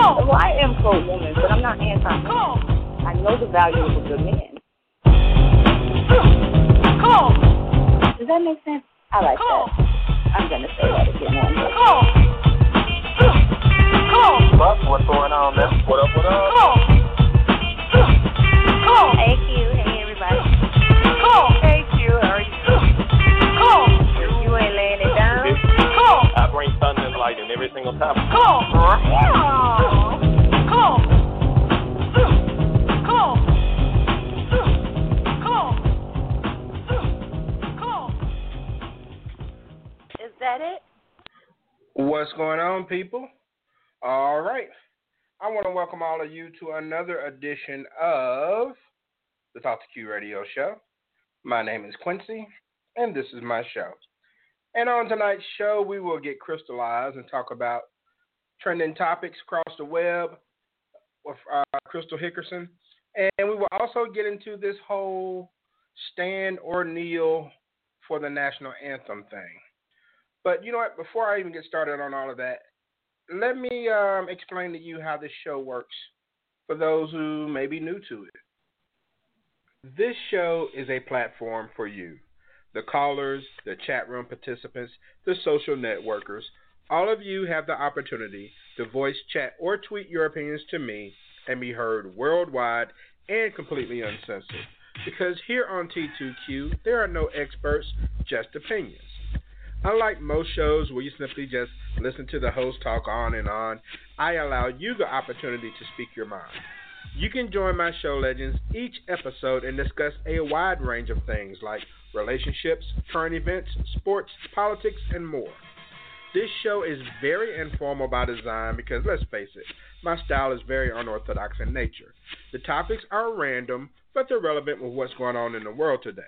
Well, I am pro woman, but I'm not anti man. I know the value of a good man. Does that make sense? I like that. I'm gonna say that again one more. But what's going on, man? What up, what up? Hey Q, hey everybody. Hey, Q, how are you? You ain't laying it down. I bring thunder and lightning every single time. Is that it? What's going on, people? All right. I want to welcome all of you to another edition of the Talk to Q Radio Show. My name is Quincy, and this is my show. And on tonight's show, we will get crystallized and talk about trending topics across the web with uh, Crystal Hickerson. And we will also get into this whole stand or kneel for the national anthem thing. But you know what? Before I even get started on all of that, let me um, explain to you how this show works for those who may be new to it. This show is a platform for you, the callers, the chat room participants, the social networkers. All of you have the opportunity to voice, chat, or tweet your opinions to me and be heard worldwide and completely uncensored. Because here on T2Q, there are no experts, just opinions. Unlike most shows where you simply just listen to the host talk on and on, I allow you the opportunity to speak your mind. You can join my show legends each episode and discuss a wide range of things like relationships, current events, sports, politics, and more. This show is very informal by design because, let's face it, my style is very unorthodox in nature. The topics are random, but they're relevant with what's going on in the world today.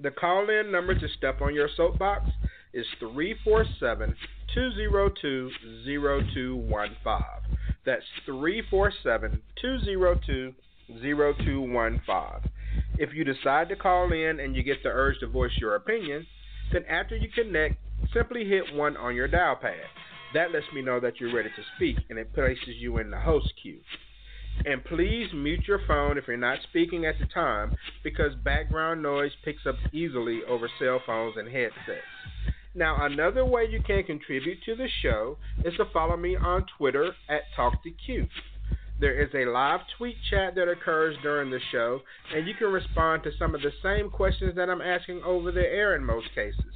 The call in number to step on your soapbox is 347 202 0215. That's 347 202 0215. If you decide to call in and you get the urge to voice your opinion, then after you connect, simply hit 1 on your dial pad. That lets me know that you're ready to speak and it places you in the host queue. And please mute your phone if you're not speaking at the time because background noise picks up easily over cell phones and headsets. Now, another way you can contribute to the show is to follow me on Twitter at TalkToQ. There is a live tweet chat that occurs during the show, and you can respond to some of the same questions that I'm asking over the air in most cases.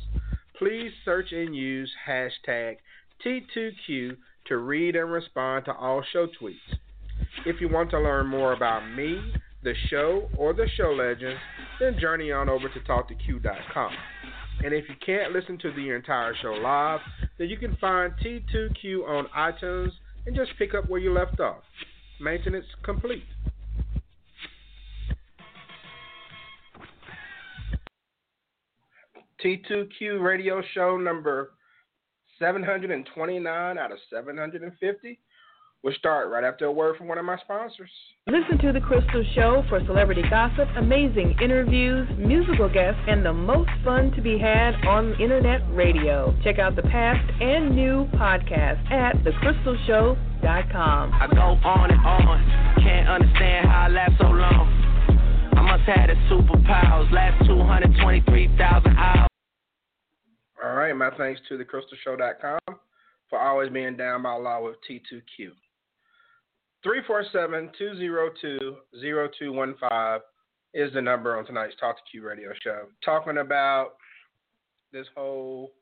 Please search and use hashtag T2Q to read and respond to all show tweets. If you want to learn more about me, the show, or the show legends, then journey on over to TalkToQ.com. And if you can't listen to the entire show live, then you can find T2Q on iTunes and just pick up where you left off. Maintenance complete. T2Q radio show number 729 out of 750. We'll start right after a word from one of my sponsors. Listen to The Crystal Show for celebrity gossip, amazing interviews, musical guests, and the most fun to be had on internet radio. Check out the past and new podcasts at thecrystalshow.com. I go on and on, can't understand how I last so long. I must have the superpowers, last 223,000 hours. All right, my thanks to thecrystalshow.com for always being down by law with T2Q. 347-202-0215 is the number on tonight's Talk to Q radio show. Talking about this whole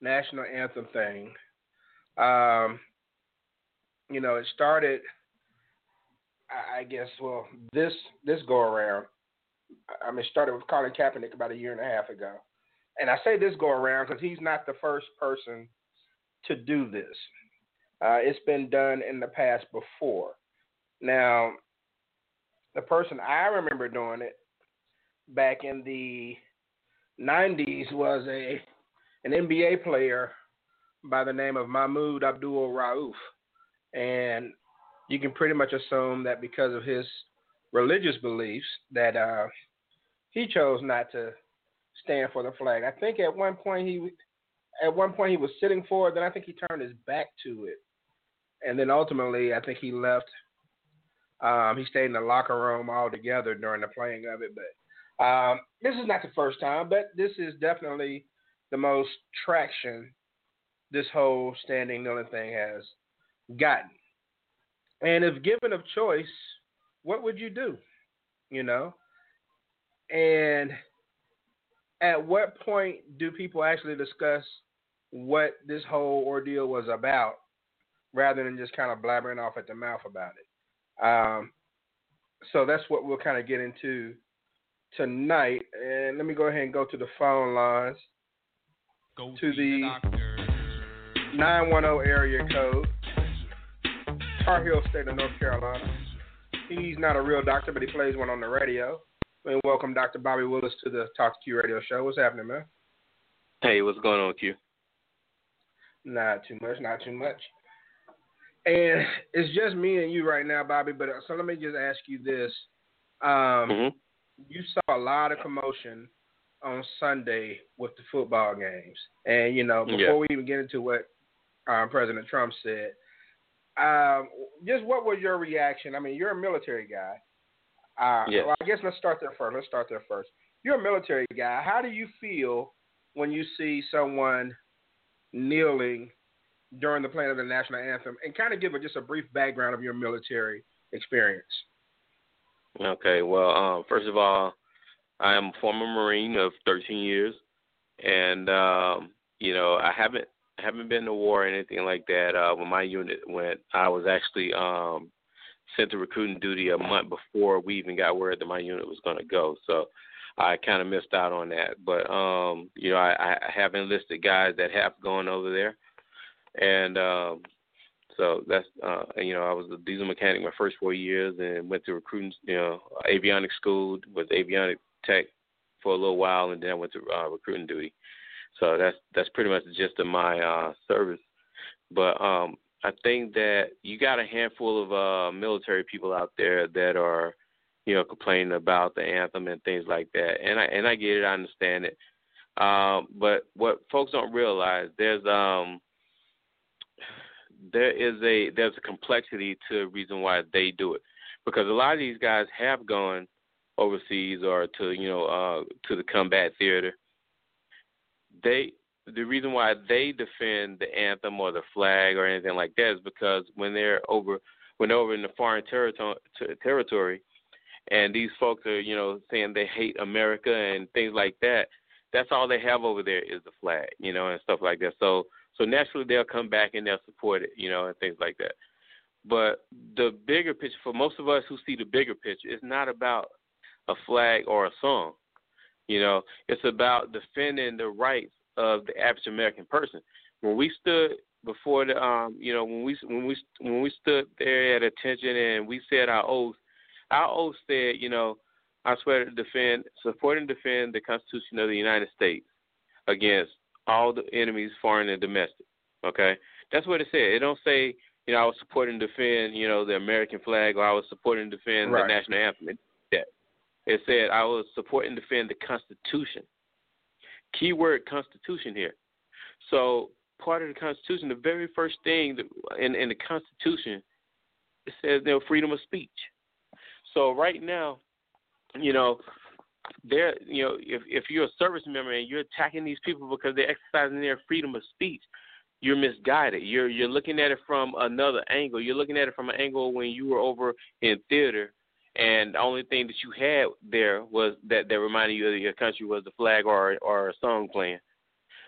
national anthem thing. Um, you know, it started I guess well this this go around. I mean, started with Colin Kaepernick about a year and a half ago, and I say this go around because he's not the first person to do this. Uh, it's been done in the past before. Now, the person I remember doing it back in the 90s was a an NBA player by the name of Mahmoud Abdul Rauf. And you can pretty much assume that because of his religious beliefs that uh, he chose not to stand for the flag. I think at one point he at one point he was sitting for it, then I think he turned his back to it. And then ultimately I think he left um, he stayed in the locker room altogether during the playing of it. But um, this is not the first time, but this is definitely the most traction this whole standing kneeling thing has gotten. And if given a choice, what would you do? You know? And at what point do people actually discuss what this whole ordeal was about rather than just kind of blabbering off at the mouth about it? Um, so that's what we'll kind of get into tonight. And let me go ahead and go to the phone lines. Go to the, the 910 area code. Tar Heel State of North Carolina. He's not a real doctor, but he plays one on the radio. And welcome Dr. Bobby Willis to the Talk to Q radio show. What's happening, man? Hey, what's going on with you? Not too much, not too much. And it's just me and you right now, Bobby. But uh, so let me just ask you this: um, mm-hmm. You saw a lot of commotion on Sunday with the football games, and you know before yeah. we even get into what um, President Trump said, um, just what was your reaction? I mean, you're a military guy. Uh, yes. Well, I guess let's start there first. Let's start there first. You're a military guy. How do you feel when you see someone kneeling during the playing of the national anthem, and kind of give a, just a brief background of your military experience. Okay. Well, um, first of all, I am a former Marine of 13 years, and um, you know I haven't haven't been to war or anything like that. Uh, when my unit went, I was actually um, sent to recruiting duty a month before we even got word that my unit was going to go. So I kind of missed out on that. But um, you know, I, I have enlisted guys that have gone over there and um, so that's uh, you know I was a diesel mechanic my first four years, and went to recruiting you know avionics school, was avionic tech for a little while, and then I went to uh, recruiting duty. So that's that's pretty much the gist of my uh, service. But um, I think that you got a handful of uh, military people out there that are, you know, complaining about the anthem and things like that. And I and I get it, I understand it. Um, but what folks don't realize, there's um, there is a there's a complexity to the reason why they do it. Because a lot of these guys have gone overseas or to you know uh to the combat theater. They the reason why they defend the anthem or the flag or anything like that is because when they're over when they're over in the foreign territory territory and these folks are you know saying they hate America and things like that that's all they have over there is the flag you know and stuff like that. So so naturally they'll come back and they'll support it, you know, and things like that. But the bigger picture for most of us who see the bigger picture, it's not about a flag or a song. You know, it's about defending the rights of the African American person. When we stood before the um, you know, when we when we when we stood there at attention and we said our oath, our oath said, you know, I swear to defend, support and defend the Constitution of the United States against all the enemies, foreign and domestic. Okay, that's what it said. It don't say you know I was supporting defend you know the American flag or I was supporting defend right. the national anthem. It, that it said I was supporting defend the Constitution. Keyword Constitution here. So part of the Constitution, the very first thing in in the Constitution, it says you know freedom of speech. So right now, you know, they're you know if if you're a service member and you're attacking these people because they're exercising their freedom of speech, you're misguided. You're you're looking at it from another angle. You're looking at it from an angle when you were over in theater, and the only thing that you had there was that that reminded you of your country was the flag or or a song playing.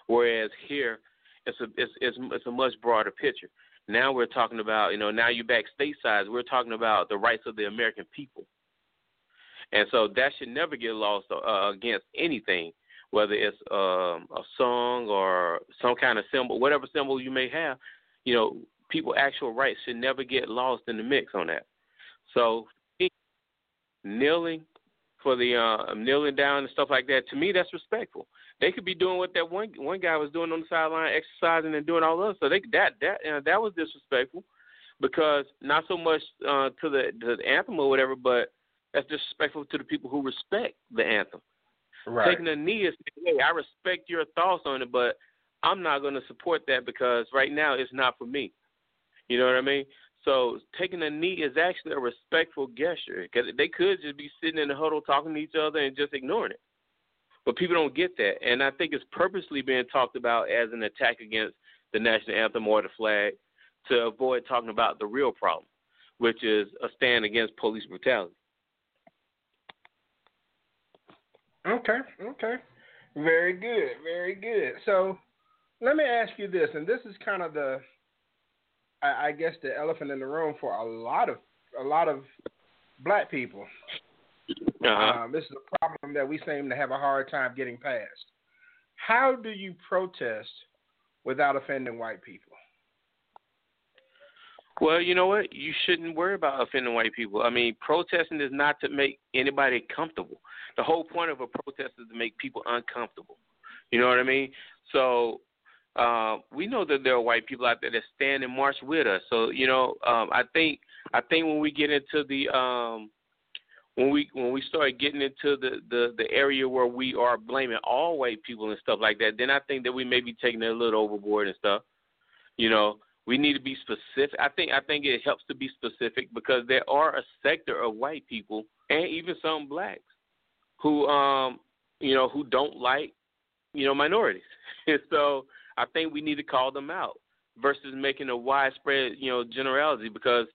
Whereas here, it's a it's it's it's a much broader picture. Now we're talking about you know now you're back stateside. We're talking about the rights of the American people, and so that should never get lost uh, against anything whether it's um, a song or some kind of symbol, whatever symbol you may have, you know, people actual rights should never get lost in the mix on that. So kneeling for the uh, kneeling down and stuff like that, to me that's respectful. They could be doing what that one one guy was doing on the sideline, exercising and doing all that. So they that that uh, that was disrespectful because not so much uh, to the to the anthem or whatever, but that's disrespectful to the people who respect the anthem. Right. Taking a knee is hey, I respect your thoughts on it, but I'm not going to support that because right now it's not for me. You know what I mean? So taking a knee is actually a respectful gesture because they could just be sitting in the huddle talking to each other and just ignoring it. But people don't get that, and I think it's purposely being talked about as an attack against the national anthem or the flag to avoid talking about the real problem, which is a stand against police brutality. Okay, okay. Very good, very good. So let me ask you this, and this is kind of the I, I guess the elephant in the room for a lot of a lot of black people. Uh-huh. Um, this is a problem that we seem to have a hard time getting past. How do you protest without offending white people? Well, you know what? You shouldn't worry about offending white people. I mean, protesting is not to make anybody comfortable. The whole point of a protest is to make people uncomfortable. You know what I mean? So uh, we know that there are white people out there that stand and march with us. So you know, um, I think I think when we get into the um, when we when we start getting into the, the the area where we are blaming all white people and stuff like that, then I think that we may be taking it a little overboard and stuff. You know, we need to be specific. I think I think it helps to be specific because there are a sector of white people and even some blacks who um you know who don't like you know minorities. So I think we need to call them out versus making a widespread you know generality because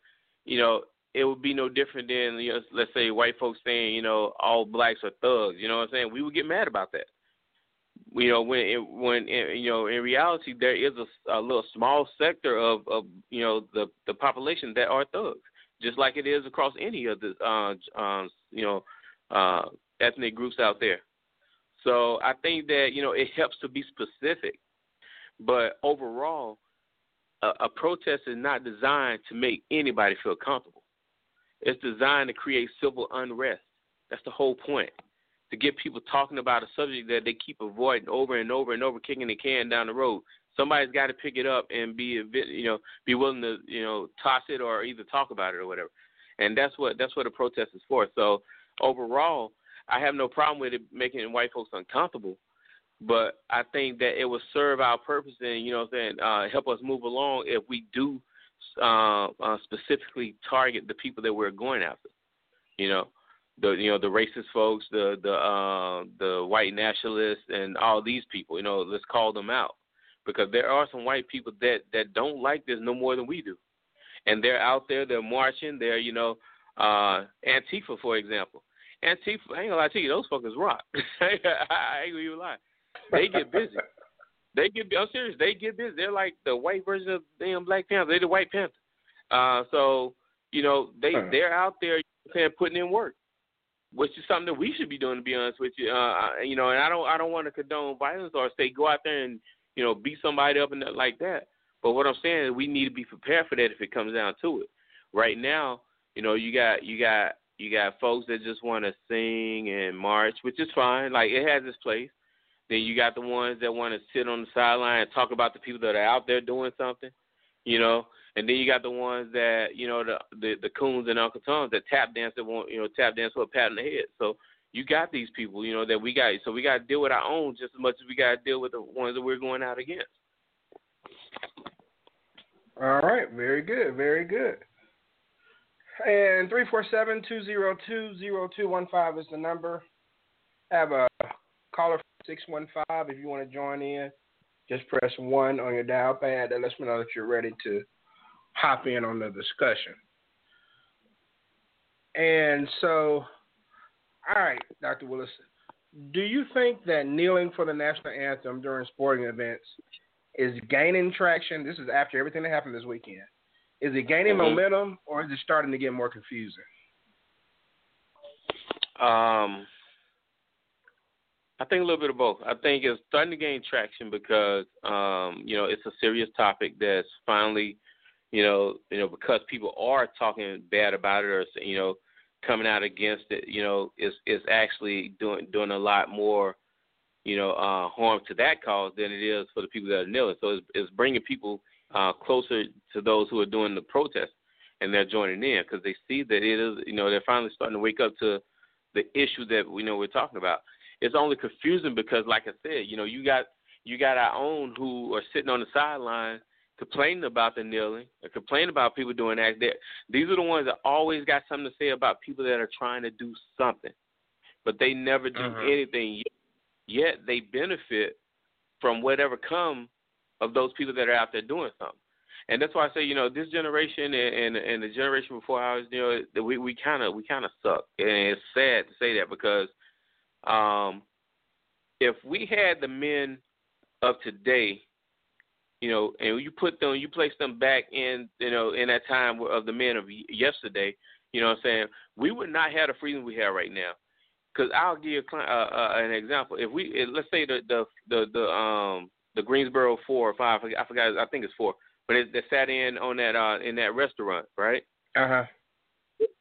you know it would be no different than you know let's say white folks saying you know all blacks are thugs. You know what I'm saying? We would get mad about that you know when it, when it, you know in reality there is a, a little small sector of of you know the the population that are thugs just like it is across any of the uh um you know uh ethnic groups out there. So i think that you know it helps to be specific. But overall a, a protest is not designed to make anybody feel comfortable. It's designed to create civil unrest. That's the whole point to get people talking about a subject that they keep avoiding over and over and over, kicking the can down the road. Somebody's got to pick it up and be a bit, you know, be willing to, you know, toss it or either talk about it or whatever. And that's what that's what a protest is for. So overall, I have no problem with it making white folks uncomfortable, but I think that it will serve our purpose and you know, saying uh, help us move along if we do uh, uh, specifically target the people that we're going after. You know, the you know the racist folks, the the uh, the white nationalists, and all these people. You know, let's call them out because there are some white people that that don't like this no more than we do, and they're out there, they're marching, they're you know uh, Antifa for example. Antifa, I ain't gonna lie to you, those fuckers rock. I ain't gonna even lie. They get busy. They get. I'm serious. They get busy. They're like the white version of damn Black Panther. They're the White Panther. Uh, so you know they they're out there putting in work which is something that we should be doing to be honest with you. Uh, you know, and I don't I don't want to condone violence or say go out there and you know beat somebody up and like that. But what I'm saying is we need to be prepared for that if it comes down to it. Right now, you know, you got you got you got folks that just want to sing and march, which is fine. Like it has its place. Then you got the ones that want to sit on the sideline and talk about the people that are out there doing something. You know, and then you got the ones that you know the the, the coons and Uncle Toms that tap dance that want you know tap dance with a pat on the head. So you got these people, you know, that we got. So we got to deal with our own just as much as we got to deal with the ones that we're going out against. All right, very good, very good. And three four seven two zero two zero two one five is the number. Have a caller six one five if you want to join in. Just press one on your dial pad. That lets me know that you're ready to hop in on the discussion. And so, all right, Dr. Willis, do you think that kneeling for the national anthem during sporting events is gaining traction? This is after everything that happened this weekend. Is it gaining mm-hmm. momentum or is it starting to get more confusing? Um, I think a little bit of both. I think it's starting to gain traction because um, you know it's a serious topic that's finally, you know, you know because people are talking bad about it or you know coming out against it. You know, it's it's actually doing doing a lot more, you know, uh, harm to that cause than it is for the people that are kneeling. So it's, it's bringing people uh, closer to those who are doing the protest, and they're joining in because they see that it is, you know, they're finally starting to wake up to the issue that we know we're talking about. It's only confusing because, like I said, you know, you got you got our own who are sitting on the sideline complaining about the kneeling or complaining about people doing that. They're, these are the ones that always got something to say about people that are trying to do something, but they never do uh-huh. anything yet. Yet they benefit from whatever come of those people that are out there doing something. And that's why I say, you know, this generation and and, and the generation before ours, you know, we we kind of we kind of suck, and it's sad to say that because um, if we had the men of today, you know, and you put them, you place them back in, you know, in that time of the men of yesterday, you know what I'm saying? We would not have the freedom we have right now. Because I'll give you uh, uh, an example. If we, let's say the the the, the um the Greensboro four or five, I forgot, I think it's four, but it, they sat in on that uh in that restaurant, right? Uh huh.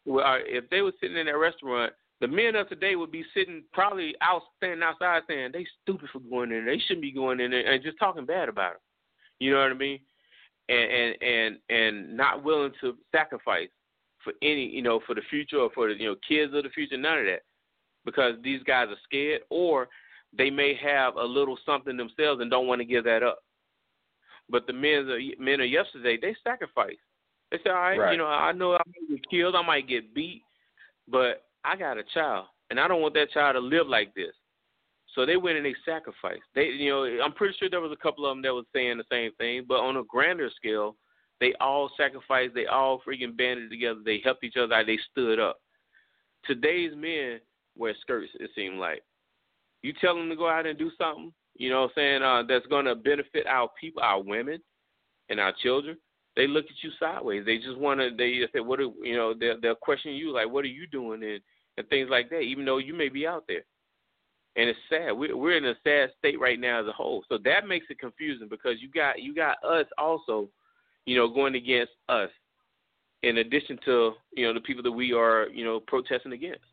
Well, if they were sitting in that restaurant the men of today would be sitting probably out standing outside saying they stupid for going in there. They shouldn't be going in there and just talking bad about them. You know what I mean? And and and and not willing to sacrifice for any you know for the future or for the you know kids of the future. None of that because these guys are scared or they may have a little something themselves and don't want to give that up. But the men of men of yesterday they sacrificed. They said, all right, right. you know, I know I might get killed, I might get beat, but I got a child, and I don't want that child to live like this. So they went and they sacrificed. They, you know, I'm pretty sure there was a couple of them that was saying the same thing, but on a grander scale, they all sacrificed. They all freaking banded together. They helped each other. They stood up. Today's men wear skirts. It seemed like you tell them to go out and do something. You know, what I'm saying uh, that's going to benefit our people, our women, and our children they look at you sideways. They just want to. They say, "What are you know?" They'll, they'll question you like, "What are you doing?" and and things like that. Even though you may be out there, and it's sad. We're we're in a sad state right now as a whole. So that makes it confusing because you got you got us also, you know, going against us, in addition to you know the people that we are you know protesting against.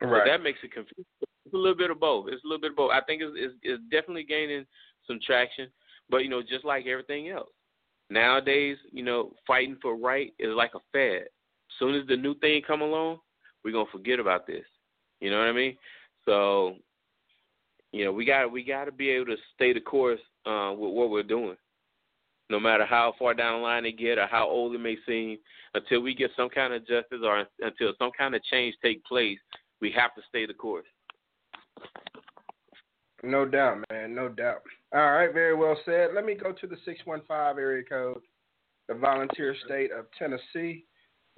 Right. So that makes it confusing. It's a little bit of both. It's a little bit of both. I think it's, it's, it's definitely gaining some traction, but you know, just like everything else, Nowadays, you know, fighting for right is like a fad. As soon as the new thing come along, we're gonna forget about this. You know what I mean? So, you know, we got we got to be able to stay the course uh, with what we're doing, no matter how far down the line they get or how old it may seem. Until we get some kind of justice or until some kind of change take place, we have to stay the course. No doubt, man. No doubt. All right, very well said. Let me go to the 615 area code, the volunteer state of Tennessee.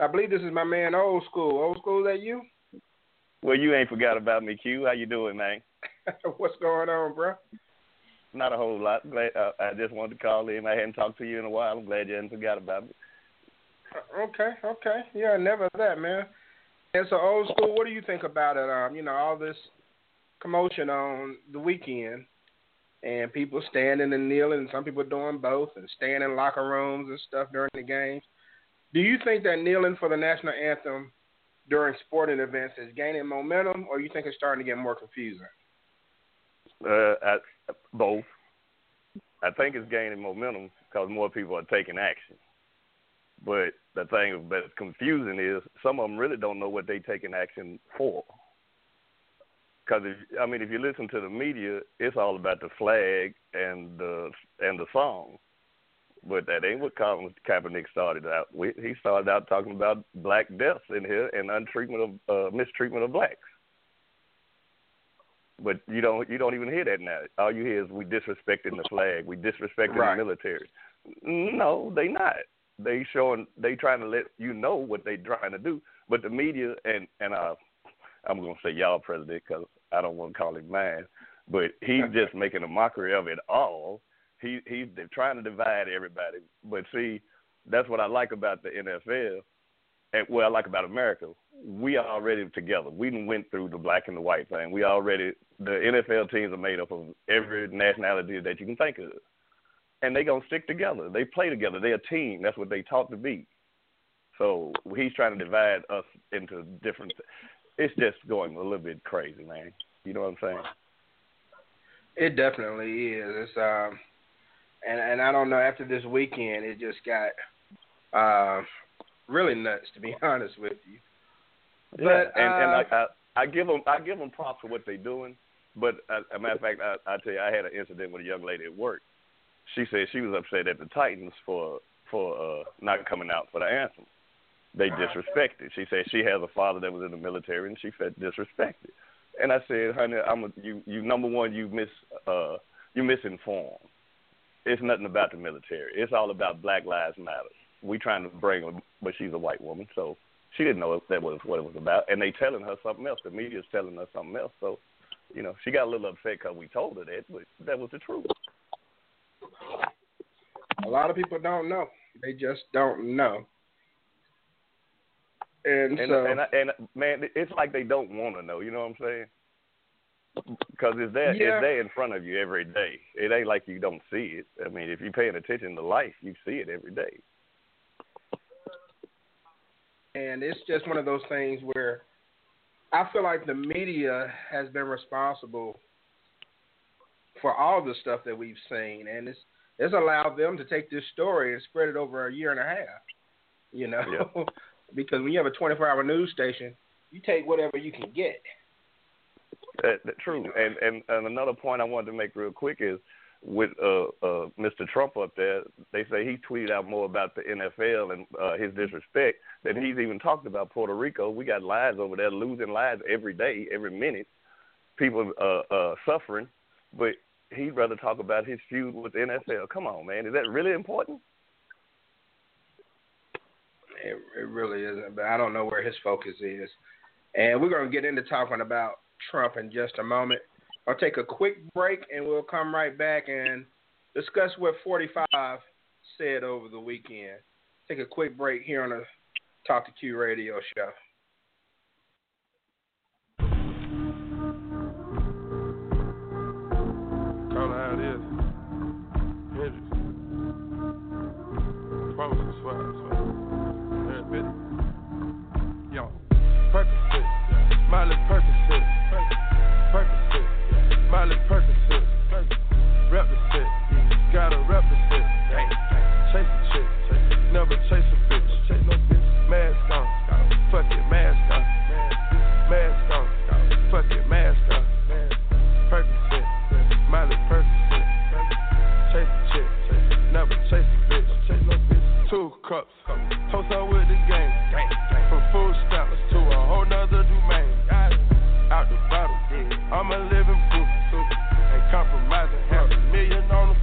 I believe this is my man, Old School. Old School, is that you? Well, you ain't forgot about me, Q. How you doing, man? What's going on, bro? Not a whole lot. Glad uh, I just wanted to call in. I hadn't talked to you in a while. I'm glad you hadn't forgot about me. Uh, okay, okay. Yeah, never that, man. And so, Old School, what do you think about it? Um, you know, all this commotion on the weekend, and people standing and kneeling, and some people doing both, and staying in locker rooms and stuff during the games. Do you think that kneeling for the national anthem during sporting events is gaining momentum, or you think it's starting to get more confusing? Uh, at, both. I think it's gaining momentum because more people are taking action. But the thing that's confusing is some of them really don't know what they're taking action for. Because I mean, if you listen to the media, it's all about the flag and the and the song, but that ain't what Colin Kaepernick started out. with. he started out talking about black deaths in here and untreatment of uh, mistreatment of blacks. but you don't you don't even hear that now. All you hear is we disrespecting the flag, we disrespecting right. the military. No, they not. They showing they trying to let you know what they trying to do, but the media and and uh, I'm gonna say y'all president because I don't want to call him man, but he's just making a mockery of it all. He he's trying to divide everybody, but see, that's what I like about the NFL and what I like about America, we are already together. We didn't went through the black and the white thing. We already the NFL teams are made up of every nationality that you can think of, and they gonna stick together. They play together. They're a team. That's what they taught to be. So he's trying to divide us into different. It's just going a little bit crazy, man. You know what I'm saying? It definitely is. It's um, and and I don't know. After this weekend, it just got uh really nuts, to be honest with you. Yeah, and uh, and I, I I give them I give them props for what they're doing. But uh, a matter of fact, I, I tell you, I had an incident with a young lady at work. She said she was upset at the Titans for for uh, not coming out for the anthem. They disrespected. She said she has a father that was in the military, and she felt disrespected. And I said, honey, I'm a, you. You number one, you miss uh, you misinformed. It's nothing about the military. It's all about Black Lives Matter we trying to bring her, but she's a white woman, so she didn't know that was what it was about. And they telling her something else. The media's telling her something else. So, you know, she got a little upset because we told her that, but that was the truth. A lot of people don't know. They just don't know. And, and so, and, and man, it's like they don't want to know. You know what I'm saying? Because it's there, yeah. it's there in front of you every day. It ain't like you don't see it. I mean, if you're paying attention to life, you see it every day and it's just one of those things where I feel like the media has been responsible for all the stuff that we've seen, and it's it's allowed them to take this story and spread it over a year and a half. You know, yep. because when you have a 24-hour news station, you take whatever you can get. That, that, true, and, and and another point I wanted to make real quick is with uh, uh, Mr. Trump up there, they say he tweeted out more about the NFL and uh, his disrespect than he's even talked about Puerto Rico. We got lives over there, losing lives every day, every minute. People uh, uh, suffering, but he'd rather talk about his feud with the NFL. Come on, man, is that really important? It, it really isn't, but I don't know where his focus is. And we're going to get into talking about Trump in just a moment. I'll take a quick break and we'll come right back and discuss what 45 said over the weekend. Take a quick break here on the Talk to Q radio show. Call how it is. Hendrix. Promise bit. Yo. Percocet. Miley chase a bitch. Chase no bitch. Mask on, fuck it, mask on. Mask on, fuck it, mask on. Percocet, Miley Percocet. Chase a chick, never chase a bitch. Chase no bitch. Two cups, toast up with the game. From food stamps to a whole nother domain. Out the bottle, I'm a living proof. Ain't compromising, half a million on the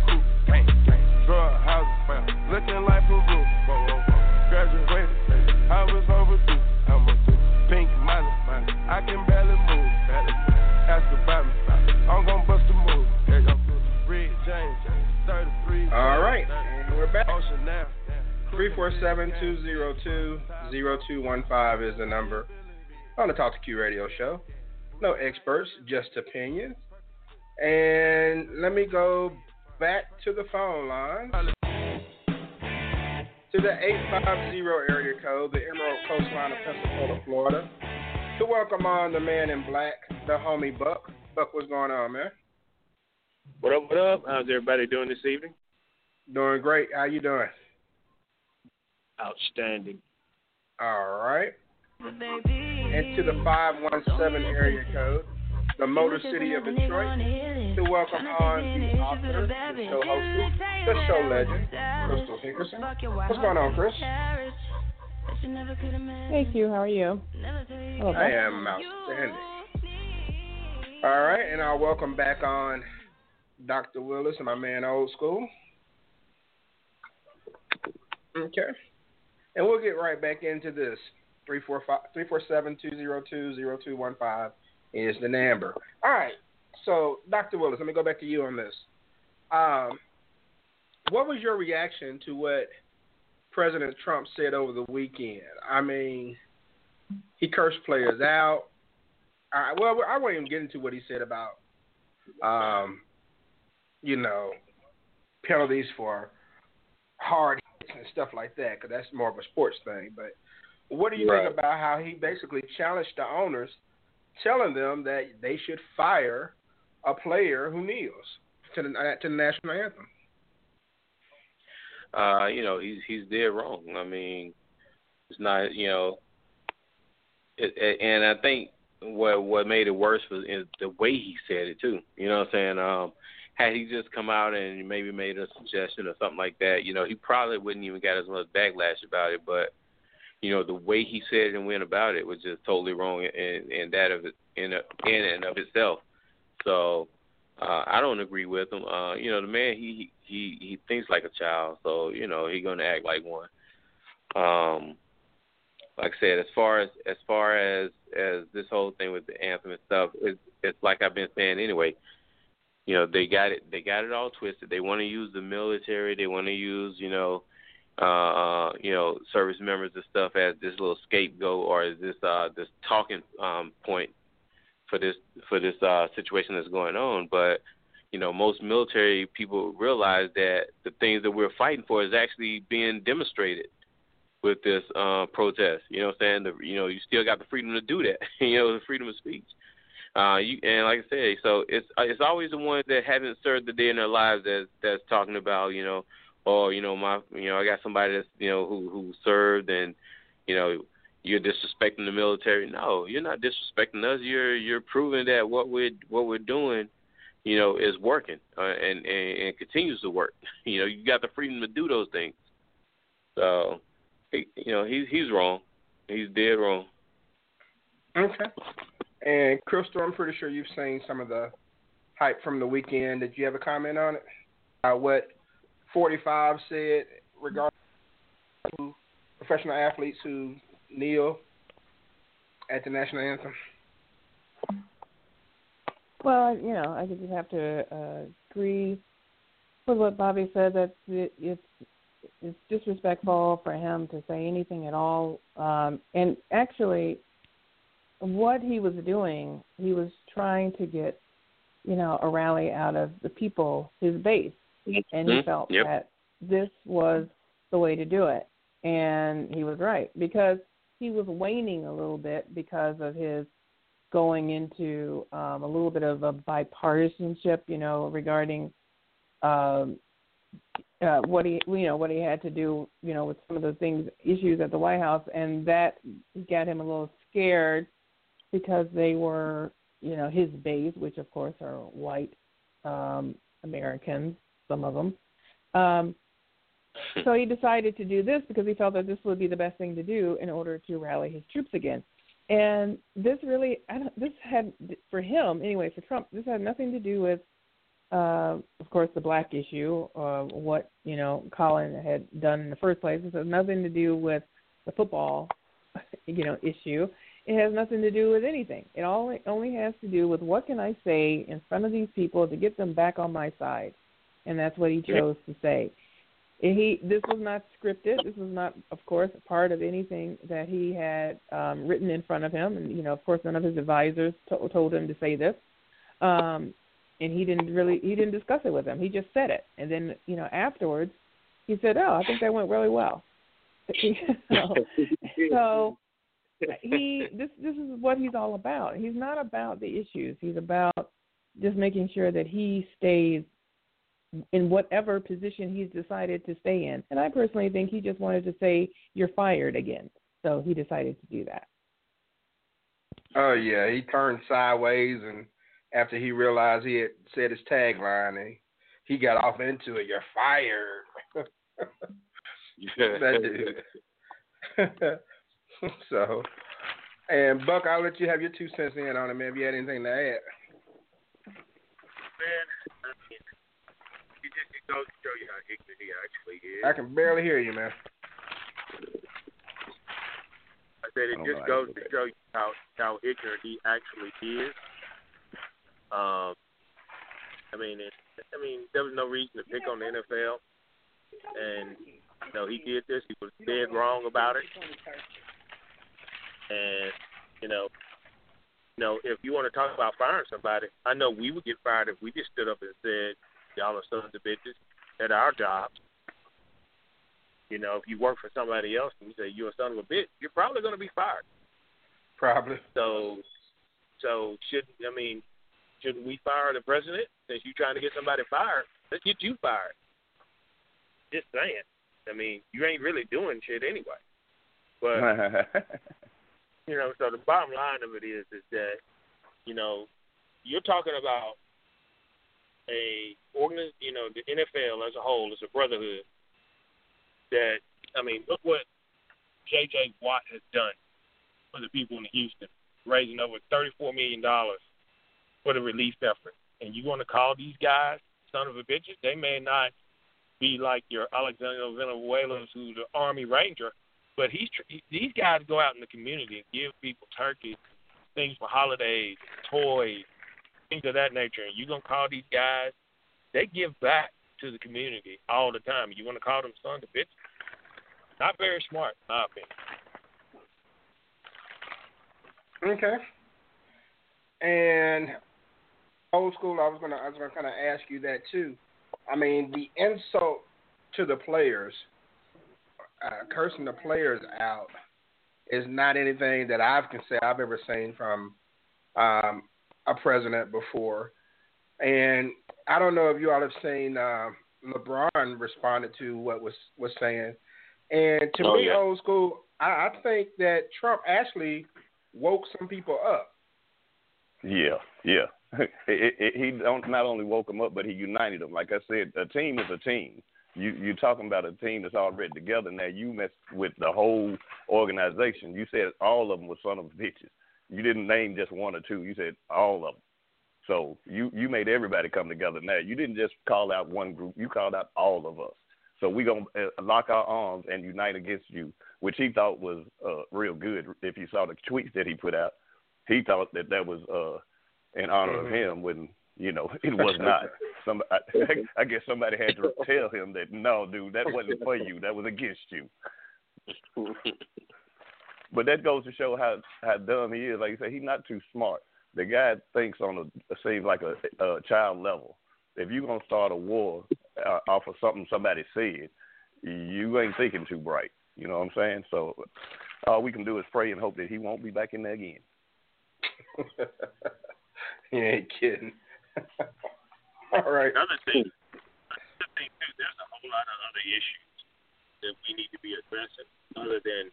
347-202-0215 is the number on the Talk to Q radio show. No experts, just opinions. And let me go back to the phone line. To the 850 area code, the Emerald Coastline of Pensacola, Florida. To welcome on the man in black, the homie Buck. Buck, what's going on, man? What up, what up? How's everybody doing this evening? Doing great. How you doing? Outstanding. All right. And to the 517 area code, the Motor City of Detroit, to welcome on the author, the show host, the show legend, Crystal Hickerson. What's going on, Chris? Thank you. how are you? Oh, I am outstanding. All right, and I'll welcome back on Dr. Willis and my man Old School. Okay. And we'll get right back into this. 347-202-0215 is the number. All right. So, Dr. Willis, let me go back to you on this. Um, what was your reaction to what President Trump said over the weekend? I mean, he cursed players out. Well, I won't even get into what he said about, um, you know, penalties for hard and stuff like that, because that's more of a sports thing. But what do you right. think about how he basically challenged the owners, telling them that they should fire a player who kneels to the to the national anthem? Uh, you know, he's he's dead wrong. I mean, it's not you know, it, it, and I think what what made it worse was is the way he said it too. You know what I'm saying? Um, had he just come out and maybe made a suggestion or something like that, you know, he probably wouldn't even got as much backlash about it. But you know, the way he said it and went about it was just totally wrong in in that of it in a, in and of itself. So uh, I don't agree with him. Uh, you know, the man he he he thinks like a child, so you know he's gonna act like one. Um, like I said, as far as as far as as this whole thing with the anthem and stuff, it's it's like I've been saying anyway. You know, they got it they got it all twisted. They want to use the military. They want to use you know, uh, you know, service members and stuff as this little scapegoat or as this uh this talking um point for this for this uh situation that's going on. But you know, most military people realize that the things that we're fighting for is actually being demonstrated with this uh, protest. You know what I'm saying? The, you know, you still got the freedom to do that. you know, the freedom of speech. Uh, you and like I said, so it's uh, it's always the ones that haven't served the day in their lives that that's talking about, you know, or you know my, you know, I got somebody that's you know who who served and you know you're disrespecting the military. No, you're not disrespecting us. You're you're proving that what we're what we're doing, you know, is working uh, and, and and continues to work. You know, you got the freedom to do those things. So you know, he's he's wrong. He's dead wrong. Okay. And Crystal, I'm pretty sure you've seen some of the hype from the weekend. Did you have a comment on it? Uh, what 45 said regarding professional athletes who kneel at the national anthem? Well, you know, I just have to uh, agree with what Bobby said. That it, it's it's disrespectful for him to say anything at all. Um, and actually, what he was doing, he was trying to get, you know, a rally out of the people, his base, and he mm-hmm. felt yep. that this was the way to do it. And he was right because he was waning a little bit because of his going into um, a little bit of a bipartisanship, you know, regarding um, uh, what he you know what he had to do you know with some of the things issues at the White House, and that got him a little scared because they were you know his base, which of course are white um, Americans, some of them. Um, so he decided to do this because he felt that this would be the best thing to do in order to rally his troops again. And this really, I don't, this had for him anyway, for Trump, this had nothing to do with uh, of course, the black issue, uh, what you know Colin had done in the first place. This has nothing to do with the football, you know, issue. It has nothing to do with anything. It all it only has to do with what can I say in front of these people to get them back on my side, and that's what he chose to say. And he this was not scripted. This was not, of course, part of anything that he had um, written in front of him. And you know, of course, none of his advisors to- told him to say this. Um, and he didn't really he didn't discuss it with him. He just said it, and then you know afterwards he said, "Oh, I think that went really well." so he this this is what he's all about. He's not about the issues. He's about just making sure that he stays in whatever position he's decided to stay in. And I personally think he just wanted to say you're fired again. So he decided to do that. Oh yeah, he turned sideways and after he realized he had said his tagline and he got off into it. You're fired. that dude. so, and Buck, I'll let you have your two cents in on it, man. If you had anything to add. man. I mean, it just it goes to show you how ignorant he actually is. I can barely hear you, man. I said it I just goes to to do that. show you how how ignorant he actually is. Um, I mean, it, I mean, there was no reason to pick on the NFL, and you know he did this. He was dead wrong about it, and you know, you know, if you want to talk about firing somebody, I know we would get fired if we just stood up and said, "Y'all are sons of bitches at our jobs." You know, if you work for somebody else and you say you're a son of a bitch, you're probably going to be fired. Probably. So, so should I mean, should we fire the president since you're trying to get somebody fired? Let's get you fired. Just saying. I mean, you ain't really doing shit anyway. But you know, so the bottom line of it is, is that you know, you're talking about a organ, you know, the NFL as a whole is a brotherhood. That I mean, look what J.J. Watt has done for the people in Houston, raising over thirty-four million dollars for the relief effort. And you want to call these guys son of a bitches? They may not be like your Alejandro Villanueva's who's the Army Ranger, but he's these guys go out in the community and give people turkeys, things for holidays, toys, things of that nature. And you gonna call these guys? They give back to the community all the time. You want to call them sons of bitches? Not very smart, in my opinion. Okay. And old school, I was gonna I was gonna kind of ask you that too. I mean, the insult to the players, uh, cursing the players out, is not anything that I can say I've ever seen from um, a president before. And I don't know if you all have seen uh, LeBron responded to what was was saying. And to Oh, me, yeah. old school, I, I think that Trump actually woke some people up. Yeah, yeah. it, it, he don't, not only woke them up, but he united them. Like I said, a team is a team. You you're talking about a team that's already together. Now you messed with the whole organization. You said all of them were son of bitches. You didn't name just one or two. You said all of them. So you you made everybody come together. Now you didn't just call out one group. You called out all of us. So we gonna uh, lock our arms and unite against you, which he thought was uh, real good. If you saw the tweets that he put out, he thought that that was uh, in honor of him when you know it was not. Some I, I guess somebody had to tell him that no, dude, that wasn't for you. That was against you. But that goes to show how how dumb he is. Like you said, he's not too smart. The guy thinks on a seems like a, a child level. If you're gonna start a war uh, off of something somebody said, you ain't thinking too bright. You know what I'm saying? So all we can do is pray and hope that he won't be back in there again. you ain't kidding. All right. Another thing, another thing too, there's a whole lot of other issues that we need to be addressing, other than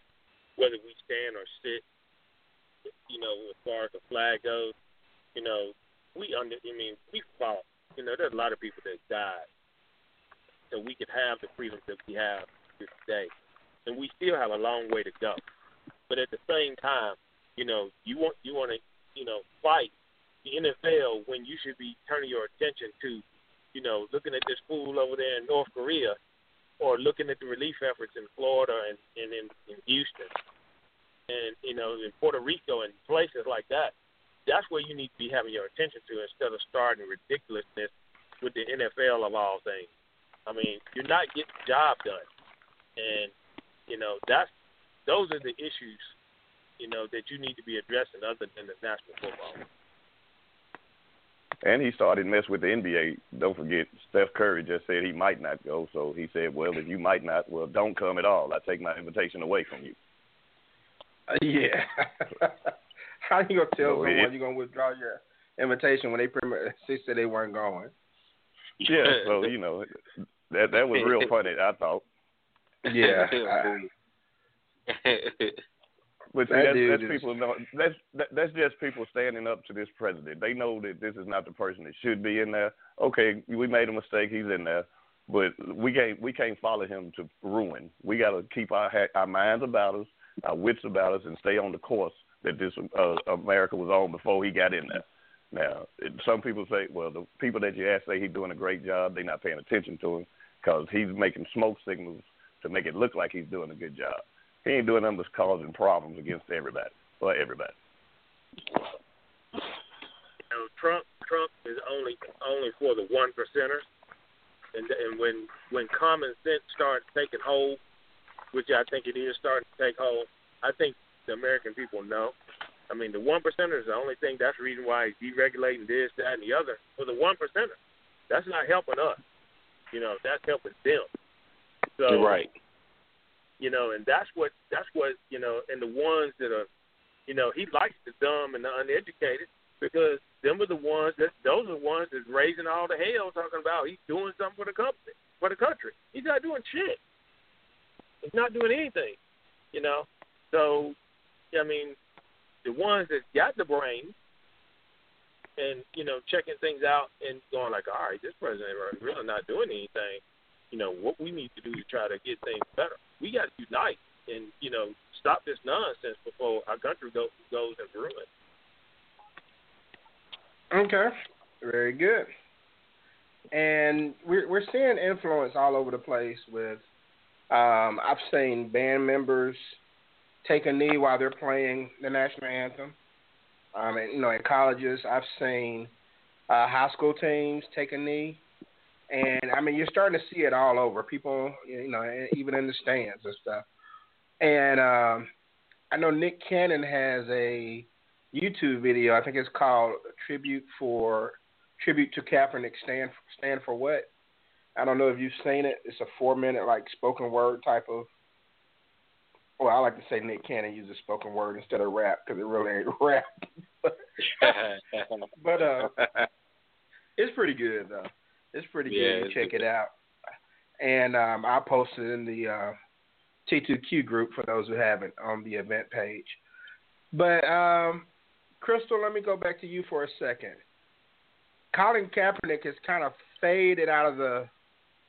whether we stand or sit. You know, as far as the flag goes, you know, we under. I mean, we fought. You know, there's a lot of people that died, so we could have the freedoms that we have this day, and we still have a long way to go. But at the same time, you know, you want you want to, you know, fight the NFL when you should be turning your attention to, you know, looking at this fool over there in North Korea or looking at the relief efforts in Florida and, and in, in Houston and, you know, in Puerto Rico and places like that. That's where you need to be having your attention to instead of starting ridiculousness with the NFL of all things. I mean, you're not getting the job done. And, you know, that's those are the issues, you know, that you need to be addressing other than the national football. And he started mess with the NBA. Don't forget, Steph Curry just said he might not go. So he said, "Well, if you might not, well, don't come at all. I take my invitation away from you." Uh, yeah. How you gonna tell Go someone ahead. you're gonna withdraw your invitation when they pretty much they said they weren't going? Yeah. So you know, that that was real funny. I thought. Yeah. I- But That that's, that's is- people. Know, that's that, that's just people standing up to this president. They know that this is not the person that should be in there. Okay, we made a mistake. He's in there, but we can't we can't follow him to ruin. We got to keep our ha- our minds about us, our wits about us, and stay on the course that this uh, America was on before he got in there. Now, some people say, well, the people that you ask say he's doing a great job. They're not paying attention to him because he's making smoke signals to make it look like he's doing a good job. He ain't doing nothing but causing problems against everybody or everybody. You know, Trump Trump is only only for the one percenters, and and when when common sense starts taking hold, which I think it is starting to take hold, I think the American people know. I mean, the one percenter is the only thing. That's the reason why he's deregulating this, that, and the other. For the one percenter, that's not helping us. You know, that's helping them. So, You're right. You know, and that's what that's what you know, and the ones that are, you know, he likes the dumb and the uneducated because them are the ones that those are the ones that's raising all the hell, talking about he's doing something for the company, for the country. He's not doing shit. He's not doing anything. You know, so I mean, the ones that got the brain and you know checking things out and going like, all right, this president is really not doing anything. You know what we need to do to try to get things better. We got to unite and you know stop this nonsense before our country go, goes into ruin. Okay, very good. And we're we're seeing influence all over the place. With um, I've seen band members take a knee while they're playing the national anthem. Um, and, you know, at colleges, I've seen uh, high school teams take a knee, and I mean, you're starting to see it all over. People, you know, even in the stands and stuff. And um, I know Nick Cannon has a YouTube video. I think it's called "Tribute for Tribute to Kaepernick." Stand stand for what? I don't know if you've seen it. It's a four minute like spoken word type of. Well, I like to say Nick Cannon uses spoken word instead of rap because it really ain't rap. but uh, it's pretty good though. It's pretty good. Yeah, You it's check good. it out. And um, I posted in the uh, T2Q group for those who haven't on the event page. But um, Crystal, let me go back to you for a second. Colin Kaepernick has kind of faded out of the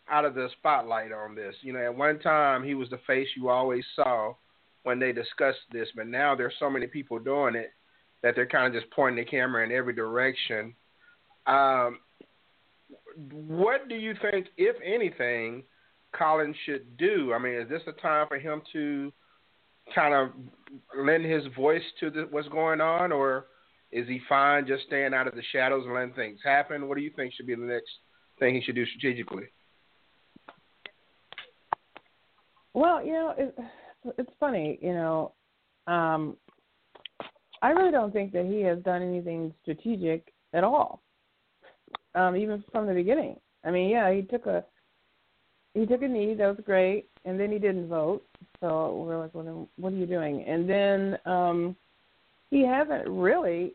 out of the spotlight on this. You know, at one time he was the face you always saw when they discussed this, but now there's so many people doing it that they're kind of just pointing the camera in every direction. Um, what do you think, if anything, Colin should do? I mean, is this a time for him to kind of lend his voice to the, what's going on, or is he fine just staying out of the shadows and letting things happen? What do you think should be the next thing he should do strategically? Well, you know, it, it's funny, you know. Um, I really don't think that he has done anything strategic at all, um, even from the beginning. I mean, yeah, he took a he took a knee, that was great, and then he didn't vote. So we're like, what are you doing? And then um, he hasn't really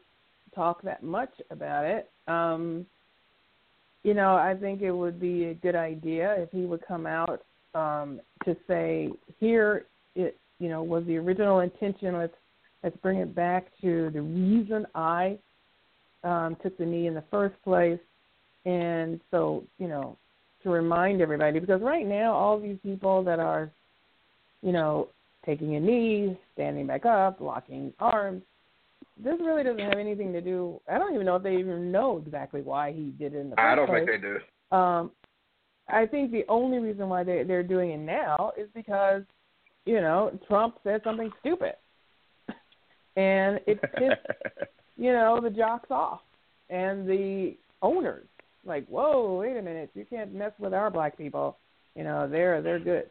talked that much about it. Um, you know, I think it would be a good idea if he would come out um, to say, here, it you know was the original intention. Let's let's bring it back to the reason I um, took the knee in the first place, and so you know to remind everybody because right now all these people that are, you know, taking a knee, standing back up, locking arms. This really doesn't have anything to do. I don't even know if they even know exactly why he did it in the first I don't place. think they do. Um, I think the only reason why they they're doing it now is because, you know, Trump said something stupid, and it pissed you know the jocks off and the owners. Like, whoa, wait a minute, you can't mess with our black people. You know, they're they're good.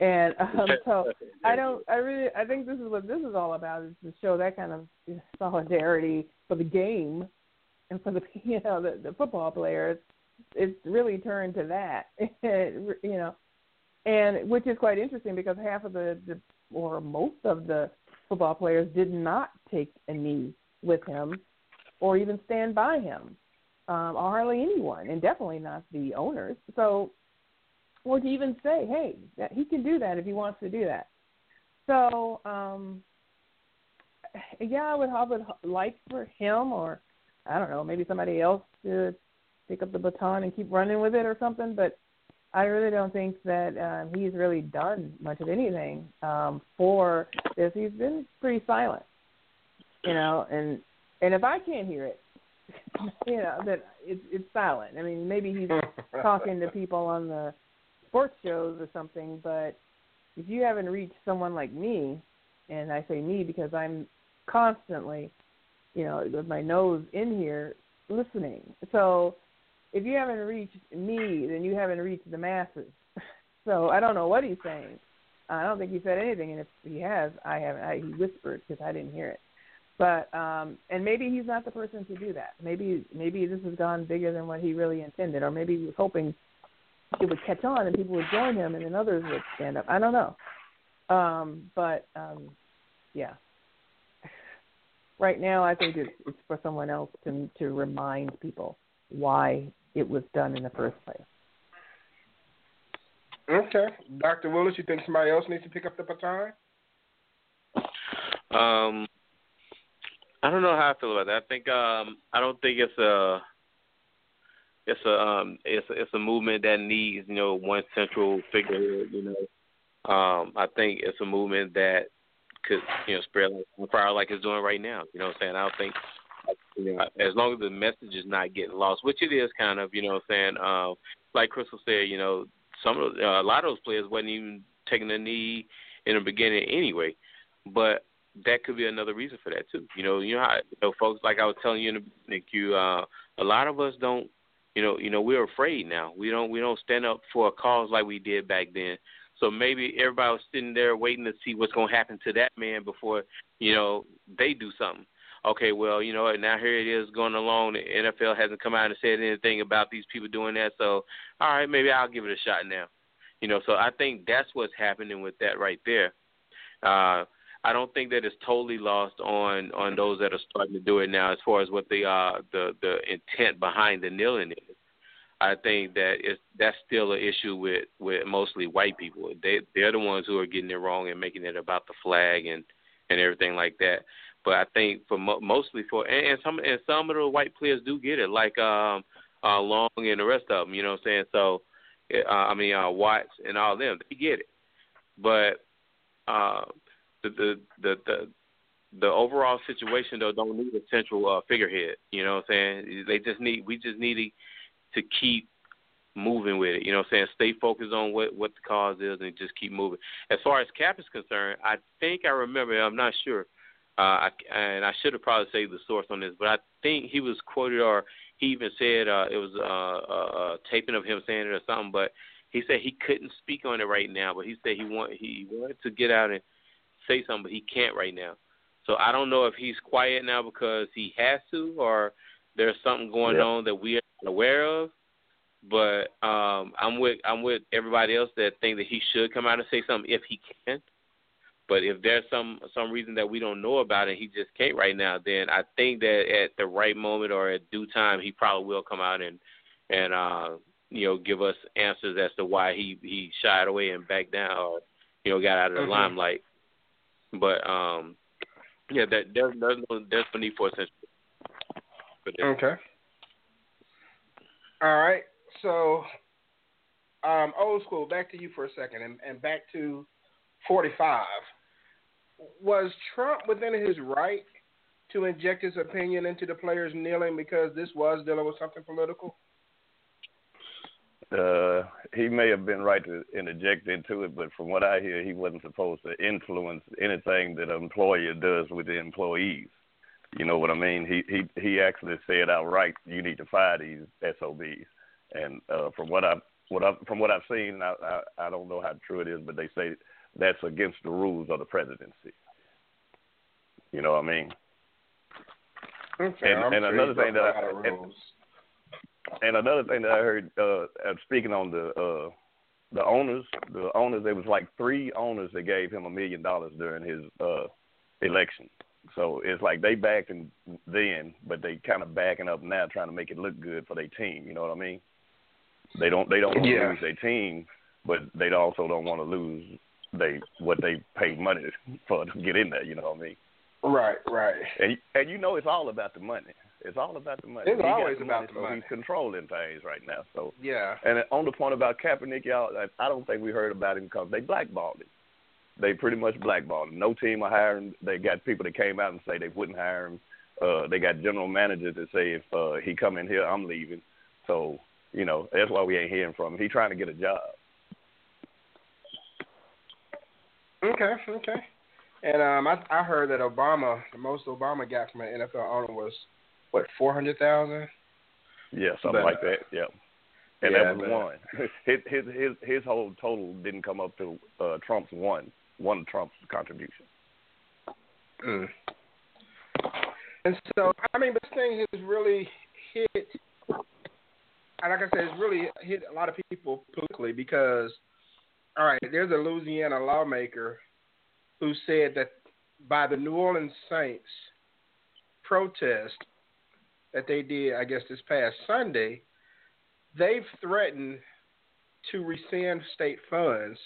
And um, so I don't. I really. I think this is what this is all about: is to show that kind of solidarity for the game, and for the you know the, the football players. It's really turned to that, you know, and which is quite interesting because half of the, the or most of the football players did not take a knee with him, or even stand by him, um, or hardly anyone, and definitely not the owners. So or to even say, hey, that he can do that if he wants to do that. So, um, yeah, I would, I would like for him, or I don't know, maybe somebody else to pick up the baton and keep running with it or something. But I really don't think that um, he's really done much of anything um, for this. He's been pretty silent, you know. And and if I can't hear it, you know that it's it's silent. I mean, maybe he's talking to people on the sports shows or something, but if you haven't reached someone like me, and I say me because I'm constantly, you know, with my nose in here listening. So if you haven't reached me, then you haven't reached the masses. So I don't know what he's saying. I don't think he said anything, and if he has, I haven't. I, he whispered because I didn't hear it. But um and maybe he's not the person to do that. Maybe maybe this has gone bigger than what he really intended, or maybe he was hoping it would catch on and people would join him, and then others would stand up. I don't know. Um, but um, yeah, right now I think it's, it's for someone else to to remind people why it was done in the first place. Okay, Doctor Willis, you think somebody else needs to pick up the baton? Um, I don't know how I feel about that. I think um, I don't think it's a it's a um it's a, it's a movement that needs you know one central figure. You know, um, I think it's a movement that could you know spread like fire like it's doing right now. You know what I'm saying? I don't think you as long as the message is not getting lost, which it is kind of. You know what I'm saying? Um, like Crystal said, you know some of uh, a lot of those players wasn't even taking a knee in the beginning anyway, but that could be another reason for that too. You know, you know how you know, folks like I was telling you in the beginning, you uh, a lot of us don't. You know, you know, we're afraid now. We don't we don't stand up for a cause like we did back then. So maybe everybody was sitting there waiting to see what's to happen to that man before, you know, they do something. Okay, well, you know, now here it is going along. The NFL hasn't come out and said anything about these people doing that. So, all right, maybe I'll give it a shot now. You know, so I think that's what's happening with that right there. Uh, I don't think that it's totally lost on on those that are starting to do it now, as far as what the uh the the intent behind the kneeling is. I think that it's that's still an issue with with mostly white people. They they're the ones who are getting it wrong and making it about the flag and and everything like that. But I think for mo- mostly for and, and some and some of the white players do get it, like um uh Long and the rest of them. You know what I'm saying? So uh, I mean uh Watts and all them, they get it. But uh the the the the overall situation though don't need a central uh, figurehead. You know what I'm saying? They just need we just need to, keep moving with it. You know what I'm saying? Stay focused on what what the cause is and just keep moving. As far as Kap is concerned, I think I remember. I'm not sure. Uh, I, and I should have probably saved the source on this, but I think he was quoted or he even said uh, it was uh, a, a taping of him saying it or something. But he said he couldn't speak on it right now, but he said he want he wanted to get out and say something, but he can't right now. So I don't know if he's quiet now because he has to, or there's something going Yeah. on that we are not aware of. But um, I'm with I'm with everybody else that think that he should come out and say something if he can. But if there's some some reason that we don't know about and he just can't right now, then I think that at the right moment or at due time, he probably will come out and and uh, you know give us answers as to why he he shied away and backed down or you know got out of the Mhm. limelight. But um, yeah, that there's there's no there's no need for a for. Okay. All right. So, um, old school. Back to you for a second, and, and back to forty-five. Was Trump within his right to inject his opinion into the players kneeling because this was dealing with something political? Uh, he may have been right to interject into it, but from what I hear, he wasn't supposed to influence anything that an employer does with the employees. You know what I mean? He he he actually said outright, "You need to fire these SOBs." And uh, from what I what I from what I've seen, I, I I don't know how true it is, but they say that's against the rules of the presidency. You know what I mean? Okay. And- I'm and sure another thing that I- of and- rules. And another thing that I heard, uh, speaking on the uh, the owners, the owners, there was like three owners that gave him a million dollars during his uh, election. So it's like they backed him then, but they kind of backing up now, trying to make it look good for their team. You know what I mean? They don't they don't want to Yeah. lose their team, but they also don't want to lose they what they paid money for to get in there. You know what I mean? Right, right. And and you know it's all about the money. It's all about the money. It's He always the about money, the so money. He's controlling things right now. So Yeah. and on the point about Kaepernick, y'all, I, I don't think we heard about him because they blackballed him. They pretty much blackballed him. No team are hiring. They got people that came out and say they wouldn't hire him. uh they got general managers that say if uh he come in here, I'm leaving. So you know that's why we ain't hearing from him. He trying to get a job. Okay, okay. And um, I I heard that Obama, the most Obama got from an NFL owner was what four hundred thousand. Yeah, something But, like that. Yeah. And yeah, that was but- one. His his his his whole total didn't come up to uh Trump's one one of Trump's contribution. Mm. And so, I mean, this thing has really hit, and like I said, it's really hit a lot of people politically because, all right, there's a Louisiana lawmaker who said that by the New Orleans Saints protest that they did, I guess, this past Sunday, they've threatened to rescind state funds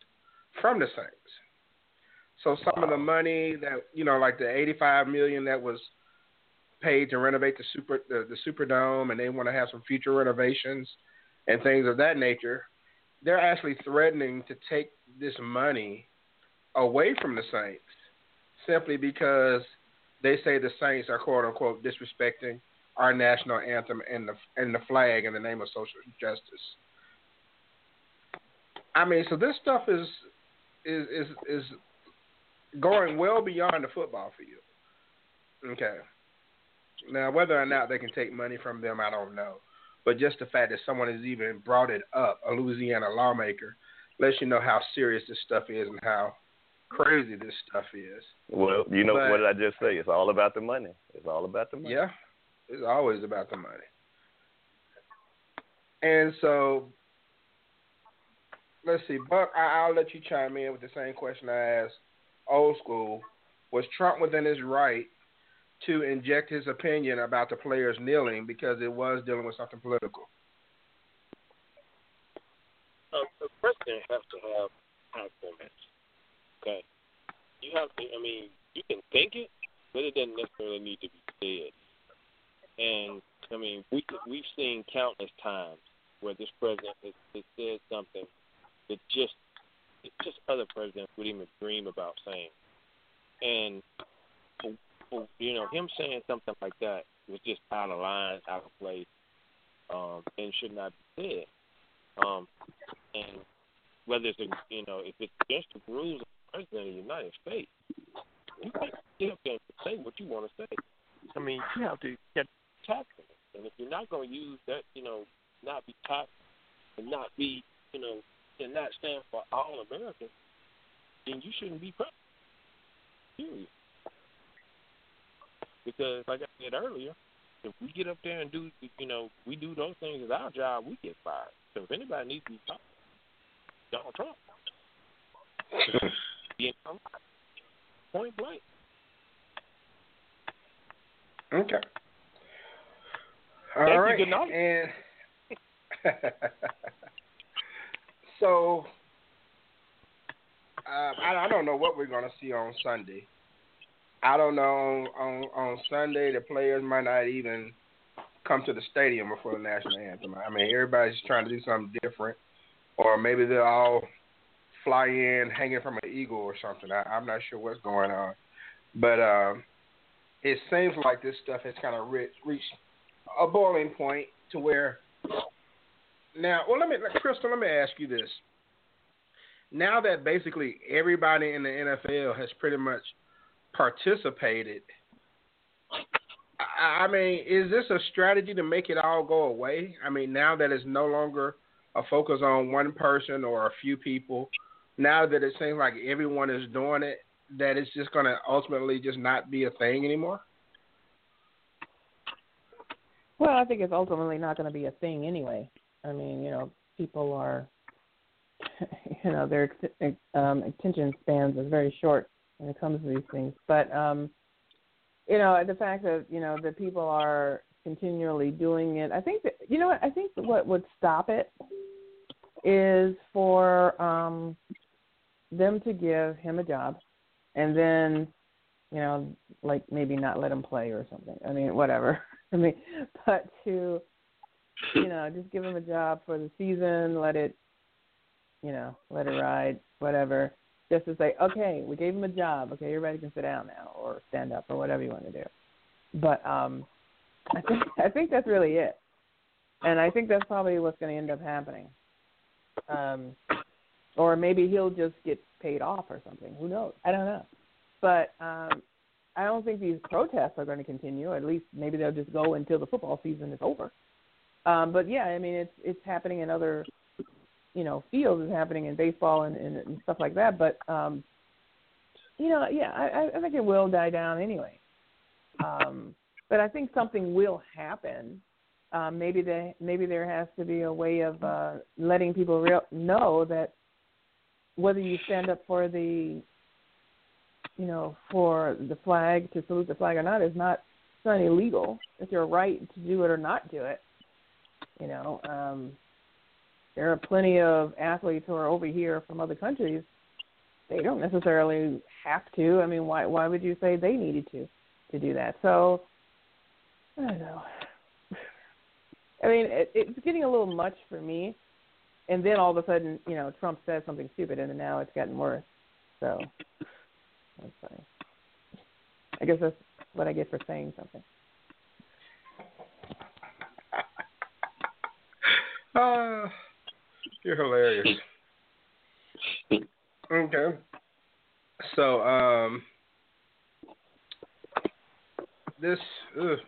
from the Saints. So some of the money that you know, like the eighty-five million that was paid to renovate the super the, the Superdome, and they want to have some future renovations and things of that nature. They're actually threatening to take this money away from the Saints simply because they say the Saints are quote unquote disrespecting our national anthem and the and the flag in the name of social justice. I mean, so this stuff is is is is going well beyond the football field. Okay. Now, whether or not they can take money from them, I don't know. But just the fact that someone has even brought it up, a Louisiana lawmaker, lets you know how serious this stuff is and how crazy this stuff is. Well, you know But- what did I just say? It's all about the money. It's all about the money. Yeah, it's always about the money. And so, let's see, Buck. I, I'll let you chime in with the same question I asked old school. Was Trump within his right to inject his opinion about the players kneeling because it was dealing with something political? a, a president has to have high comments. Okay, you have to. I mean, you can think it, but it doesn't necessarily need to be said. And I mean, we we've seen countless times where this president has, has said something that just just other presidents would even dream about saying. And you know, him saying something like that was just out of line, out of place, um, and should not be said. Um, and whether it's a, you know if it's against the rules of the president of the United States, you can't get up there and say what you want to say. I mean, you have to get tactful, and if you're not going to use that, you know, not be tactful and not be, you know, and not stand for all Americans, then you shouldn't be president. Period. Because, like I said earlier, if we get up there and do, you know, we do those things as our job, we get fired. So if anybody needs to be fired, Donald Trump. you know, point blank. Okay. All Thank you, good night. And so uh, I, I don't know what we're going to see on Sunday. I don't know on, on Sunday the players might not even come to the stadium before the national anthem. I mean everybody's trying to do something different, or maybe they'll all fly in hanging from an eagle or something. I, I'm not sure what's going on, but um, it seems like this stuff has kind of reached a boiling point to where now. Well, let me, Crystal, let me ask you this. Now that basically everybody in the NFL has pretty much participated, I, I mean, is this a strategy to make it all go away? I mean, now that it's no longer a focus on one person or a few people, now that it seems like everyone is doing it, that it's just going to ultimately just not be a thing anymore? Well, I think it's ultimately not going to be a thing anyway. I mean, you know, people are, you know, their um, attention spans are very short when it comes to these things. But, um, you know, the fact that you know that people are continually doing it, I think that you know what I think what would stop it is for um, them to give him a job, and then, you know, like maybe not let him play or something. I mean, whatever. I mean, but to, you know, just give him a job for the season, let it, you know, let it ride, whatever. Just to say, okay, we gave him a job. Okay, everybody can sit down now or stand up or whatever you want to do. But um, I think I think that's really it, and I think that's probably what's going to end up happening. Um, or maybe he'll just get paid off or something. Who knows? I don't know. But um, I don't think these protests are going to continue. At least maybe they'll just go until the football season is over. Um, but yeah, I mean it's it's happening in other you know fields. It's happening in baseball and, and, and stuff like that. But um, you know, yeah, I, I think it will die down anyway. Um, but I think something will happen. Um, maybe they maybe there has to be a way of uh, letting people real, know that whether you stand up for the you know for the flag to salute the flag or not is not it's not illegal. It's your right to do it or not do it. You know, um, there are plenty of athletes who are over here from other countries. They don't necessarily have to. I mean, why why would you say they needed to to do that? So I don't know. I mean, it, it's getting a little much for me. And then all of a sudden, you know, Trump says something stupid, and now it's gotten worse. So that's funny. I guess that's what I get for saying something. Uh, you're hilarious. Okay. So, um, this ugh,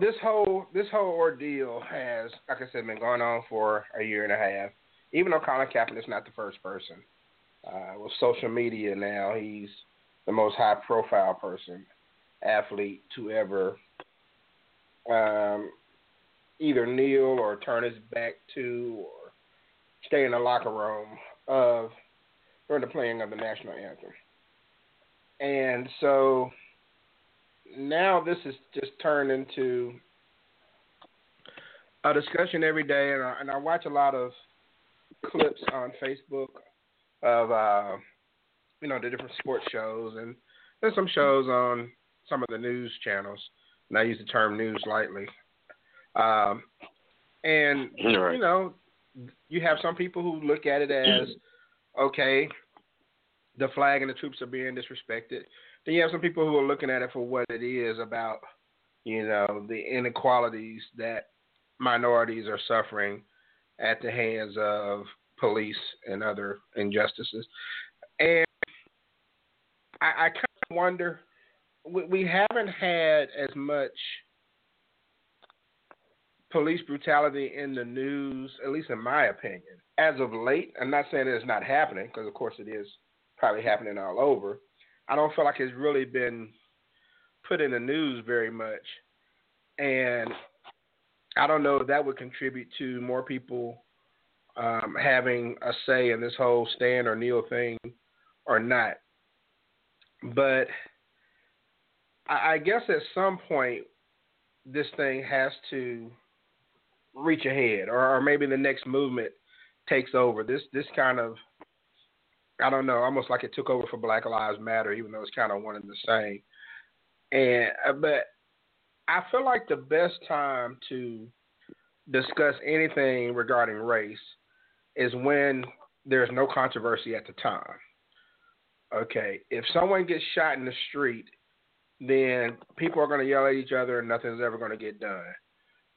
this whole this whole ordeal has, like I said, been going on for a year and a half. Even though Colin Kaepernick's not the first person, uh, with social media now, he's the most high profile person, athlete to ever um, either kneel or turn his back to or stay in the locker room of during the playing of the national anthem. And so now this is just turned into a discussion every day, and I, and I watch a lot of clips on Facebook of uh, you know the different sports shows, and there's some shows on some of the news channels, and I use the term news lightly. Um, and right. you know, you have some people who look at it as okay, the flag and the troops are being disrespected. Then you have some people who are looking at it for what it is about, you know, the inequalities that minorities are suffering at the hands of police and other injustices. And I, I kind of wonder, we, we haven't had as much police brutality in the news, at least in my opinion, as of late. I'm not saying it's not happening, because of course it is probably happening all over. I don't feel like it's really been put in the news very much. And I don't know if that would contribute to more people um, having a say in this whole stand or kneel thing or not. But I, I guess at some point, this thing has to reach ahead, or, or maybe the next movement takes over. This this kind of I don't know, almost like it took over for Black Lives Matter, even though it's kind of one and the same. And uh, but I feel like the best time to discuss anything regarding race is when there's no controversy at the time. Okay, if someone gets shot in the street, then people are going to yell at each other and nothing's ever going to get done.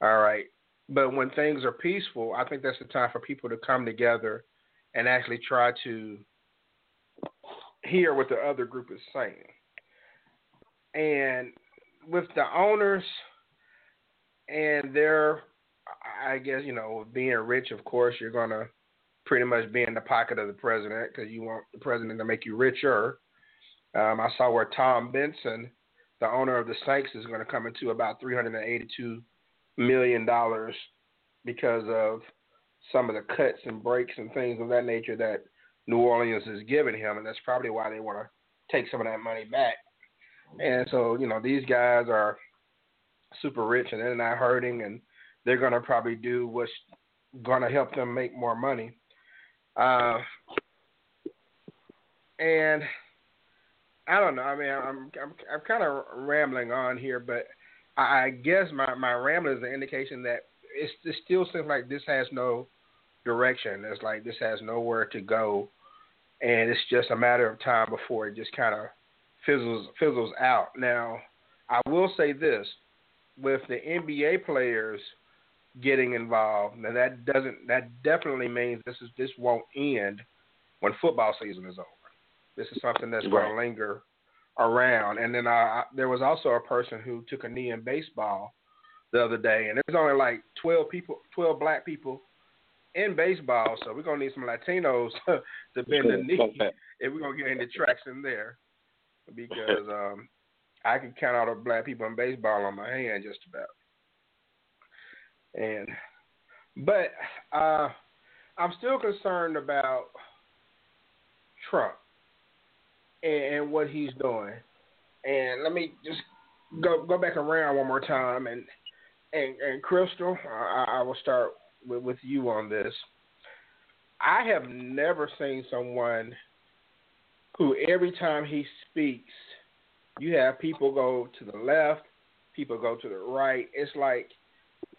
All right. But when things are peaceful, I think that's the time for people to come together and actually try to hear what the other group is saying. And with the owners and their, I guess, you know, being rich, of course, you're going to pretty much be in the pocket of the president because you want the president to make you richer. Um, I saw where Tom Benson, the owner of the Saints, is going to come into about 382 million dollars because of some of the cuts and breaks and things of that nature that New Orleans is giving him, and that's probably why they want to take some of that money back. And so, you know, these guys are super rich and they're not hurting, and they're going to probably do what's going to help them make more money. Uh, and I don't know. I mean, I'm I'm I'm kind of rambling on here, but I guess my my rambling is an indication that it's, it still seems like this has no direction. It's like this has nowhere to go, and it's just a matter of time before it just kind of fizzles fizzles out. Now, I will say this: with the NBA players getting involved, now that doesn't that definitely means this is this won't end when football season is over. This is something that's going to linger around. And then I, there was also a person who took a knee in baseball the other day, and there's only like 12 people, 12 black people in baseball, so we're gonna need some Latinos to bend the knee if we're gonna get any traction there, because um, I can count all the black people in baseball on my hand just about. And but uh, I'm still concerned about Trump and, and what he's doing. And let me just go go back around one more time and and, and Crystal, I, I will start with, with you on this. I have never seen someone who every time he speaks, you have people go to the left, people go to the right. It's like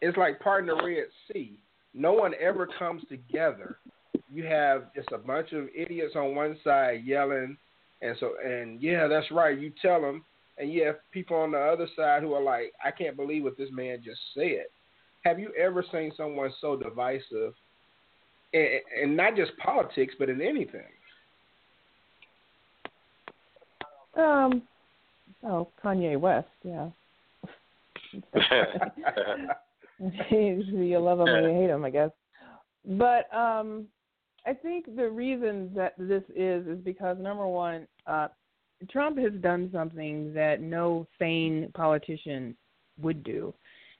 it's like part of the Red Sea. No one ever comes together. You have just a bunch of idiots on one side yelling, and so and yeah, that's right. You tell them, and you have people on the other side who are like, I can't believe what this man just said. Have you ever seen someone so divisive, and, and not just politics, but in anything? Um, oh, Kanye West, yeah. you love him or you hate him, I guess. But um, I think the reason that this is is because number one, uh, Trump has done something that no sane politician would do,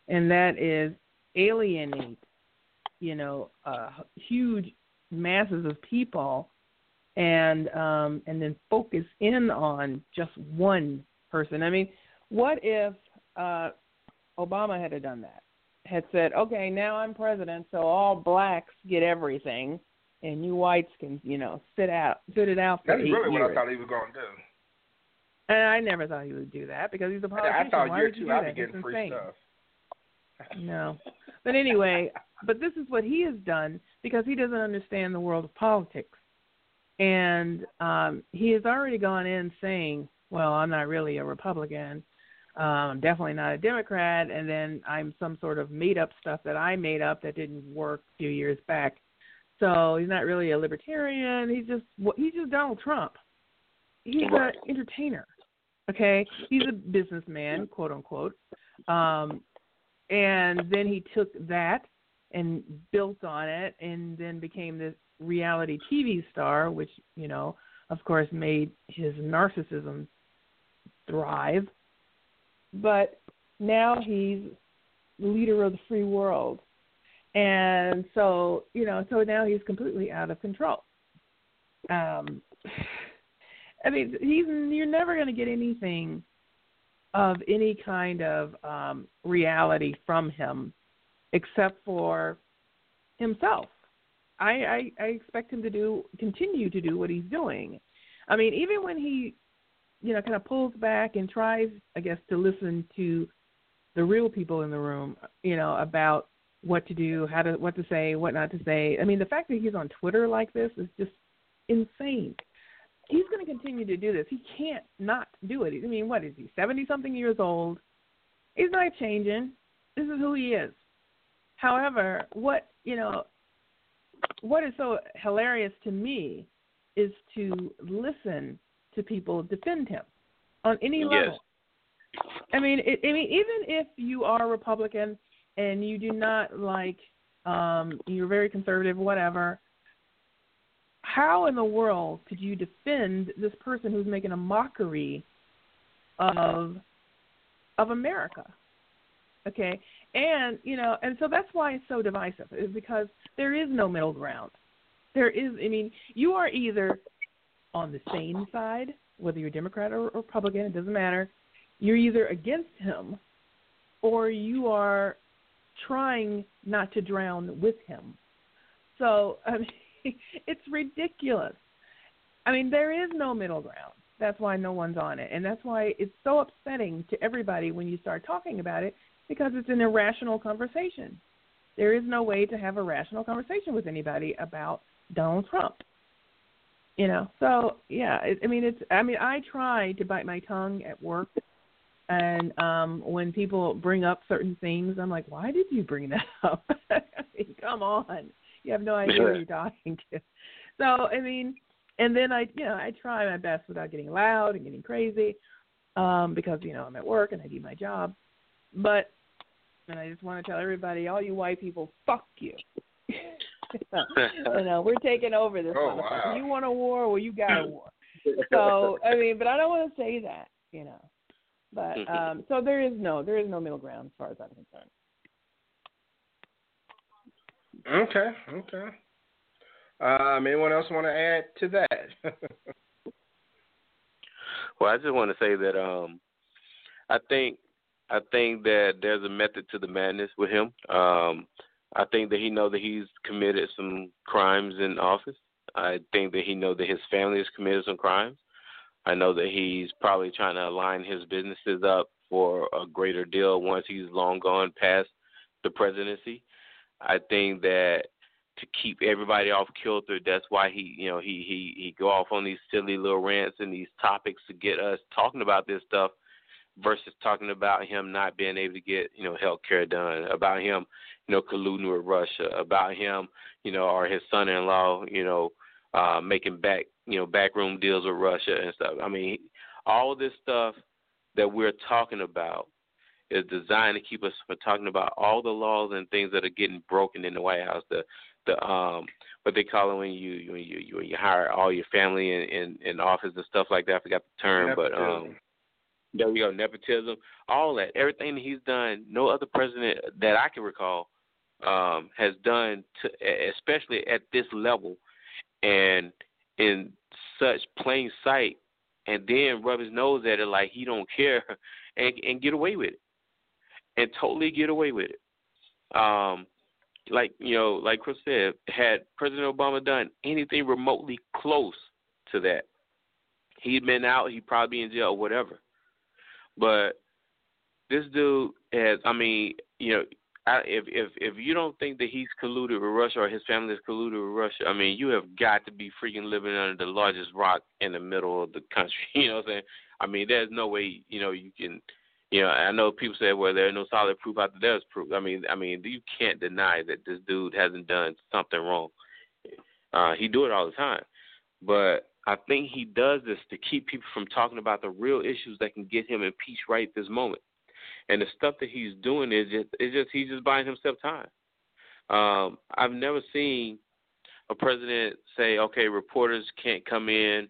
and that is alienate, you know, uh, huge masses of people, and um, and then focus in on just one person. I mean, what if uh, Obama had done that? Had said, okay, now I'm president, so all blacks get everything, and you whites can, you know, sit out, sit it out for That's eight really years. what I thought he was going to do. And I never thought he would do that because he's a politician. I thought Why year two I'd be getting free insane. stuff. No. But anyway, but this is what he has done because he doesn't understand the world of politics. And um he has already gone in saying, Well, I'm not really a Republican. Um, I'm definitely not a Democrat and then I'm some sort of made up stuff that I made up that didn't work a few years back. So he's not really a libertarian. He's just he's just Donald Trump. He's an entertainer. Okay? He's a businessman, quote unquote. Um and then he took that and built on it and then became this reality TV star which, you know, of course made his narcissism thrive. But now he's the leader of the free world. And so, you know, so now he's completely out of control. Um I mean, he's you're never going to get anything of any kind of um reality from him except for himself. I, I I expect him to do continue to do what he's doing. I mean, even when he you know kind of pulls back and tries, I guess, to listen to the real people in the room, you know, about what to do, how to what to say, what not to say. I mean, the fact that he's on Twitter like this is just insane. He's going to continue to do this. He can't not do it. I mean, what is he? Seventy something years old. He's not changing. This is who he is. However, what you know, what is so hilarious to me is to listen to people defend him on any Yes. level. I mean, it, I mean, even if you are Republican and you do not like, um, you're very conservative, whatever. How in the world could you defend this person who's making a mockery of of America? Okay, and you know, and so that's why it's so divisive, is because there is no middle ground. There is, I mean, you are either on the same side, whether you're Democrat or Republican, it doesn't matter. You're either against him, or you are trying not to drown with him. So I mean, it's ridiculous. I mean, there is no middle ground. That's why no one's on it, and that's why it's so upsetting to everybody when you start talking about it because it's an irrational conversation. There is no way to have a rational conversation with anybody about Donald Trump. You know. So yeah, it, I mean it's. I mean I try to bite my tongue at work, and um when people bring up certain things, I'm like, why did you bring that up? I mean, come on, you have no idea who you're talking to. So I mean, and then I, you know, I try my best without getting loud and getting crazy, um, because you know I'm at work and I do my job. But and I just want to tell everybody, all you white people, fuck you. you know, we're taking over this. Oh, wow. You want a war? Well, you got a war. So I mean, but I don't want to say that, you know. But um so there is no there is no middle ground as far as I'm concerned. Okay, okay. Um, anyone else want to add to that? Well, I just want to say that um, I think I think that there's a method to the madness with him. Um, I think that he know that he's committed some crimes in office. I think that he know that his family has committed some crimes. I know that he's probably trying to align his businesses up for a greater deal once he's long gone past the presidency. I think that to keep everybody off kilter. That's why he, you know, he he he go off on these silly little rants and these topics to get us talking about this stuff, versus talking about him not being able to get, you know, health care done, about him, you know, colluding with Russia, about him, you know, or his son-in-law, you know, uh, making back, you know, backroom deals with Russia and stuff. I mean, all this stuff that we're talking about is designed to keep us from talking about all the laws and things that are getting broken in the White House. The the um what they call it when you when you you, when you hire all your family in, in in office and stuff like that. I forgot the term, Nepotism. but um there we go, nepotism, all that, everything that he's done. No other president that I can recall um has done, to, especially at this level, and in such plain sight, and then rub his nose at it like he don't care, and and get away with it, and totally get away with it. Um, like you know, like Chris said, had President Obama done anything remotely close to that, he'd been out. He'd probably be in jail or whatever. But this dude has. I mean, you know, I, if if if you don't think that he's colluded with Russia or his family is colluded with Russia, I mean, you have got to be freaking living under the largest rock in the middle of the country. You know what I'm saying? I mean, there's no way you know you can you know, I know people say, well, there's no solid proof out there. There's proof. I mean, I mean, you can't deny that this dude hasn't done something wrong. Uh, he do it all the time, but I think he does this to keep people from talking about the real issues that can get him impeached right this moment. And the stuff that he's doing is just, it's just he's just buying himself time. Um, I've never seen a president say, okay, reporters can't come in,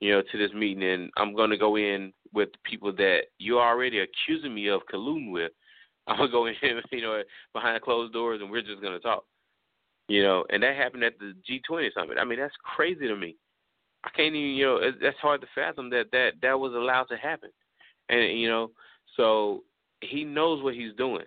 you know, to this meeting, and I'm going to go in with people that you're already accusing me of colluding with. I'm gonna go in, you know, behind closed doors, and we're just gonna talk. You know, and that happened at the G20 summit. I mean, that's crazy to me. I can't even, you know, it, that's hard to fathom that that that was allowed to happen. And you know, so he knows what he's doing.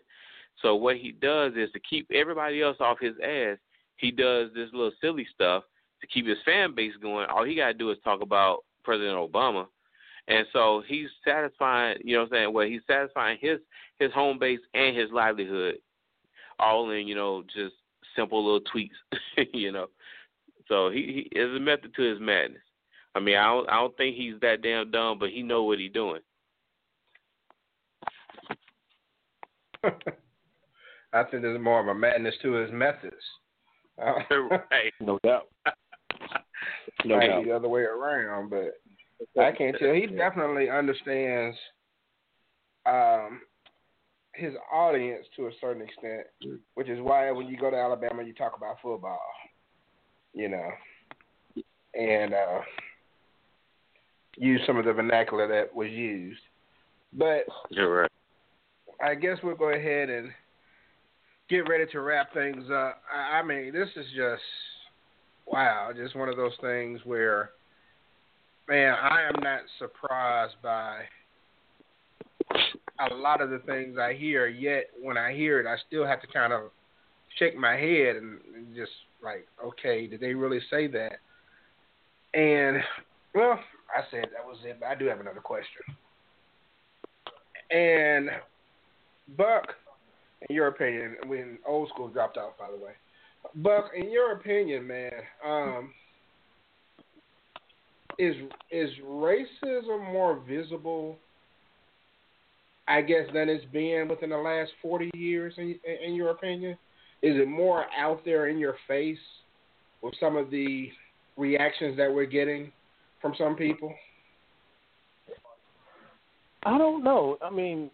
So what he does is to keep everybody else off his ass. He does this little silly stuff to keep his fan base going. All he got to do is talk about President Obama and so he's satisfying, you know what I'm saying? Well, he's satisfying his his home base and his livelihood all in, you know, just simple little tweaks, you know. So he, he is a method to his madness. I mean, I don't I don't think he's that damn dumb, but he know what he's doing. I think there's more of a madness to his methods. Right. No doubt. No might doubt. be the other way around, but I can't tell. He definitely understands um, his audience to a certain extent, which is why when you go to Alabama, you talk about football, you know, and uh, use some of the vernacular that was used. But You're right. I guess we'll go ahead and get ready to wrap things up. I, I mean, this is just wow, just one of those things where man, I am not surprised by a lot of the things I hear. Yet when I hear it, I still have to kind of shake my head and and just like, okay, did they really say that? And well, I said that was it, but I do have another question. And Buck, in your opinion, when old school dropped out, by the way, Buck, in your opinion, man, um, is is racism more visible? I guess than it's been within the last forty years. In in your opinion, is it more out there in your face with some of the reactions that we're getting from some people? I don't know. I mean,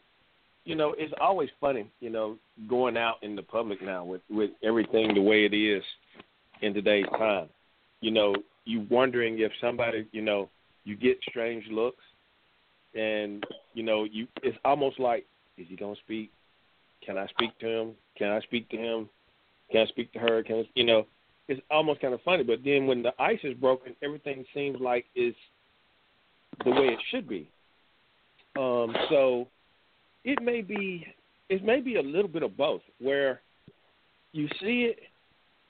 you know, it's always funny, you know, going out in the public now with with everything the way it is in today's time. You know, you wondering if somebody, you know, you get strange looks, and you know, you it's almost like, is he gonna speak? Can I speak to him? Can I speak to him? Can I speak to her? Can I, you know? It's almost kind of funny, but then when the ice is broken, everything seems like it's the way it should be. Um, so it may be it may be a little bit of both, where you see it,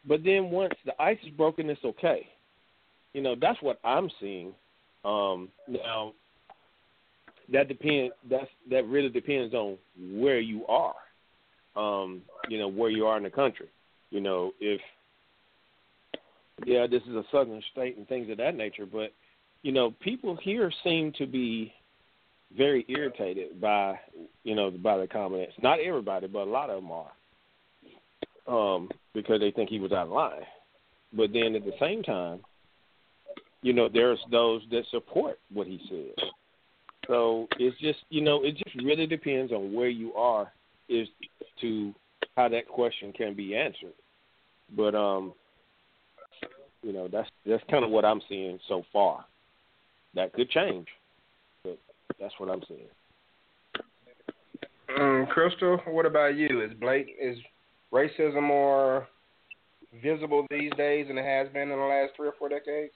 but then once the ice is broken, it's okay. You know, that's what I'm seeing. Um, now, that depend that's that really depends on where you are. Um, you know, where you are in the country. You know, if yeah, this is a southern state and things of that nature, but you know, people here seem to be very irritated by you know by the comments. Not everybody, but a lot of them are, um, because they think he was out of line. But then at the same time, you know, there's those that support what he said. So it's just you know it just really depends on where you are is to how that question can be answered. But um, you know that's that's kind of what I'm seeing so far. That could change. But that's what I'm saying. Um, Crystal, what about you? Is Blake is racism more visible these days than it has been in the last three or four decades?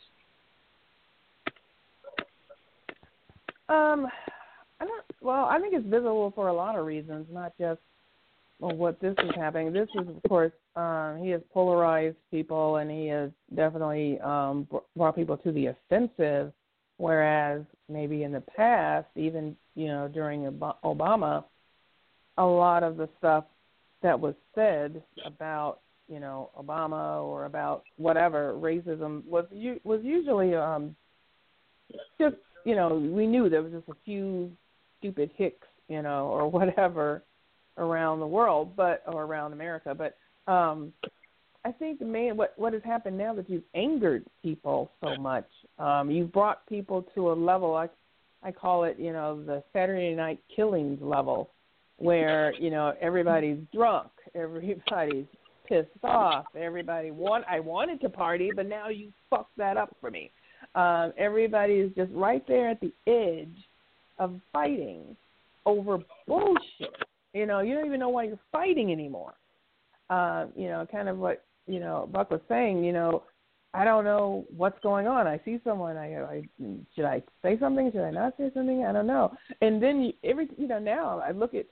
Um, I don't. Well, I think it's visible for a lot of reasons, not just well, what this is happening. This is, of course, um, he has polarized people, and he has definitely um, brought people to the offensive Whereas maybe in the past, even you know during Obama, a lot of the stuff that was said about you know Obama or about whatever racism was was usually um just you know we knew there was just a few stupid hicks you know or whatever around the world but or around America but um I think the main what what has happened now that you've angered people so much. Um, you've brought people to a level I I call it you know the Saturday night killings level, where you know everybody's drunk, everybody's pissed off, everybody want I wanted to party, but now you fucked that up for me. Um, everybody is just right there at the edge of fighting over bullshit. You know, you don't even know why you're fighting anymore. Uh, you know, kind of what you know Buck was saying, you know, I don't know what's going on. I see someone. I, I should I say something? Should I not say something? I don't know. And then you, every you know now I look at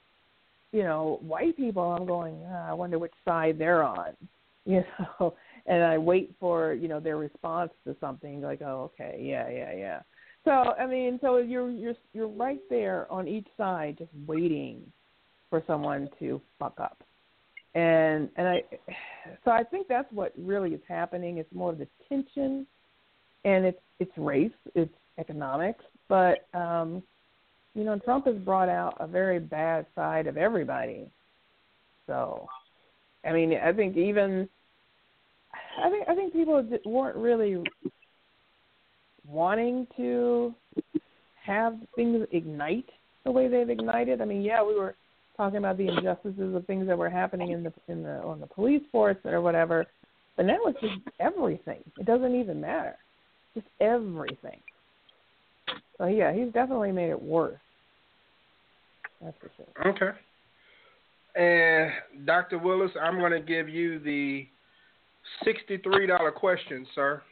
you know white people. I'm going. Ah, I wonder which side they're on. You know, and I wait for you know their response to something like, oh okay, yeah, yeah, yeah. So I mean, so you're you're you're right there on each side, just waiting for someone to fuck up and and I so I think that's what really is happening. It's more of the tension, and it's it's race, it's economics, but um, you know Trump has brought out a very bad side of everybody. So, I mean, I think even I think I think people weren't really wanting to have things ignite the way they've ignited. I mean, yeah, we were talking about the injustices of things that were happening in the in the on the police force or whatever. But now it's just everything. It doesn't even matter. Just everything. So yeah, he's definitely made it worse. That's for sure. Okay. And Dr. Willis, I'm going to give you the sixty-three dollar question, sir.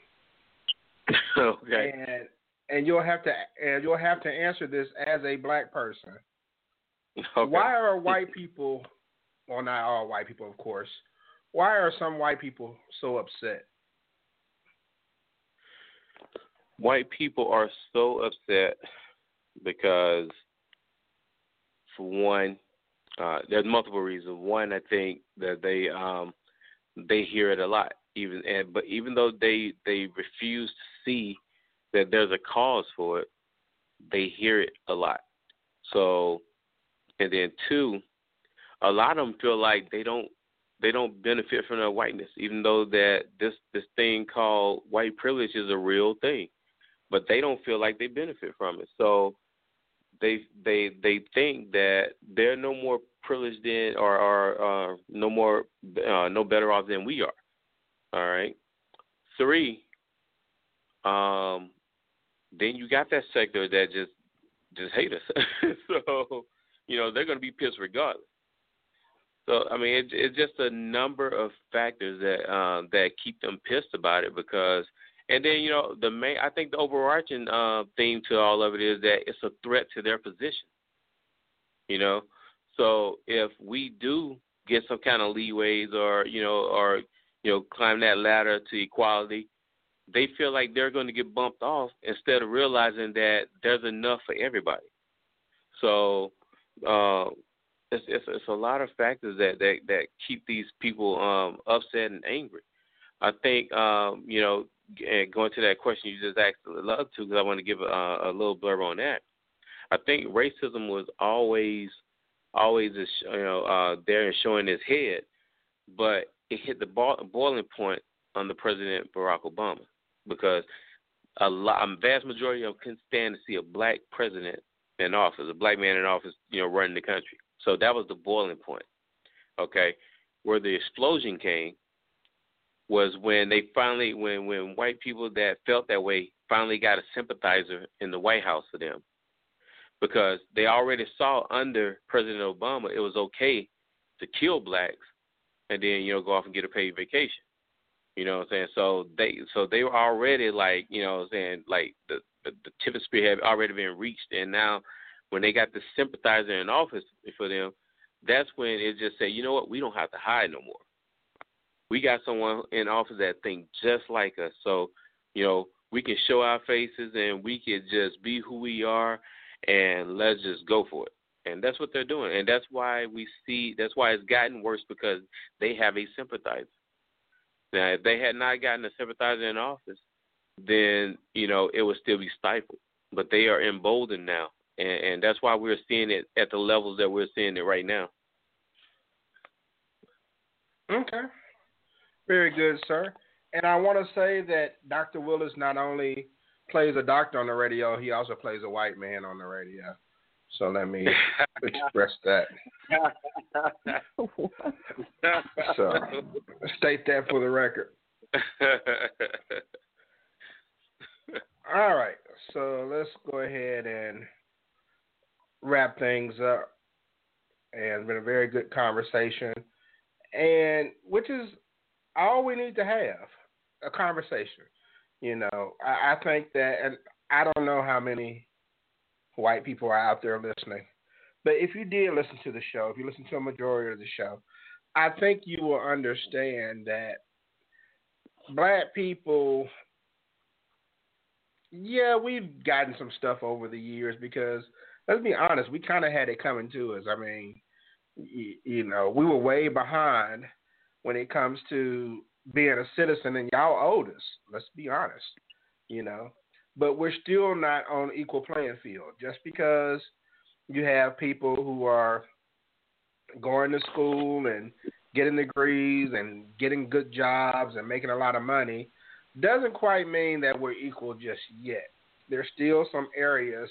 okay. And and you'll have to and you'll have to answer this as a black person. Okay. Why are white people, well, not all white people, of course, why are some white people so upset? White people are so upset because, for one, uh, there's multiple reasons. One, I think that they um, they hear it a lot, even and but even though they they refuse to see that there's a cause for it, they hear it a lot. So, and then two, a lot of them feel like they don't they don't benefit from their whiteness, even though that this this thing called white privilege is a real thing, but they don't feel like they benefit from it. So they they they think that they're no more privileged than or are uh, no more uh, no better off than we are. All right. Three. Um, then you got that sector that just just hate us. so you know they're going to be pissed regardless. So I mean, it, it's just a number of factors that uh, that keep them pissed about it because, and then you know the main I think the overarching uh, theme to all of it is that it's a threat to their position. You know, so if we do get some kind of leeways or you know or you know climb that ladder to equality, they feel like they're going to get bumped off instead of realizing that there's enough for everybody. So uh, it's, it's it's a lot of factors that that that keep these people um upset and angry. I think um you know going to that question you just asked, love to because I want to give a, a little blurb on that. I think racism was always always you know uh there and showing its head, but it hit the boiling point under President Barack Obama because a lot, a vast majority of them couldn't stand to see a black president in office, a black man in office, you know, running the country. So that was the boiling point. Okay, where the explosion came was when they finally, when when white people that felt that way finally got a sympathizer in the White House for them, because they already saw under President Obama it was okay to kill blacks and then you know go off and get a paid vacation. You know what I'm saying? So they so they were already like you know what I'm saying like the the, the tip of spear had already been reached, and now when they got the sympathizer in office for them, that's when it just said, you know what, we don't have to hide no more. We got someone in office that think just like us, so you know we can show our faces and we can just be who we are, and let's just go for it. And that's what they're doing, and that's why we see. That's why it's gotten worse because they have a sympathizer. Now, if they had not gotten a sympathizer in office, then you know it would still be stifled. But they are emboldened now, and, and that's why we're seeing it at the levels that we're seeing it right now. Okay, very good, sir. And I want to say that Dr. Willis not only plays a doctor on the radio, he also plays a white man on the radio. So let me express that. so state that for the record. All right, so let's go ahead and wrap things up. And been a very good conversation, and which is all we need to have a conversation. You know, I, I think that, and I don't know how many white people are out there listening, but if you did listen to the show, if you listen to a majority of the show, I think you will understand that black people yeah, we've gotten some stuff over the years because let's be honest, we kind of had it coming to us. I mean, you, you know, we were way behind when it comes to being a citizen, and y'all owed us. Let's be honest, you know. But we're still not on equal playing field. Just because you have people who are going to school and getting degrees and getting good jobs and making a lot of money doesn't quite mean that we're equal just yet. There's still some areas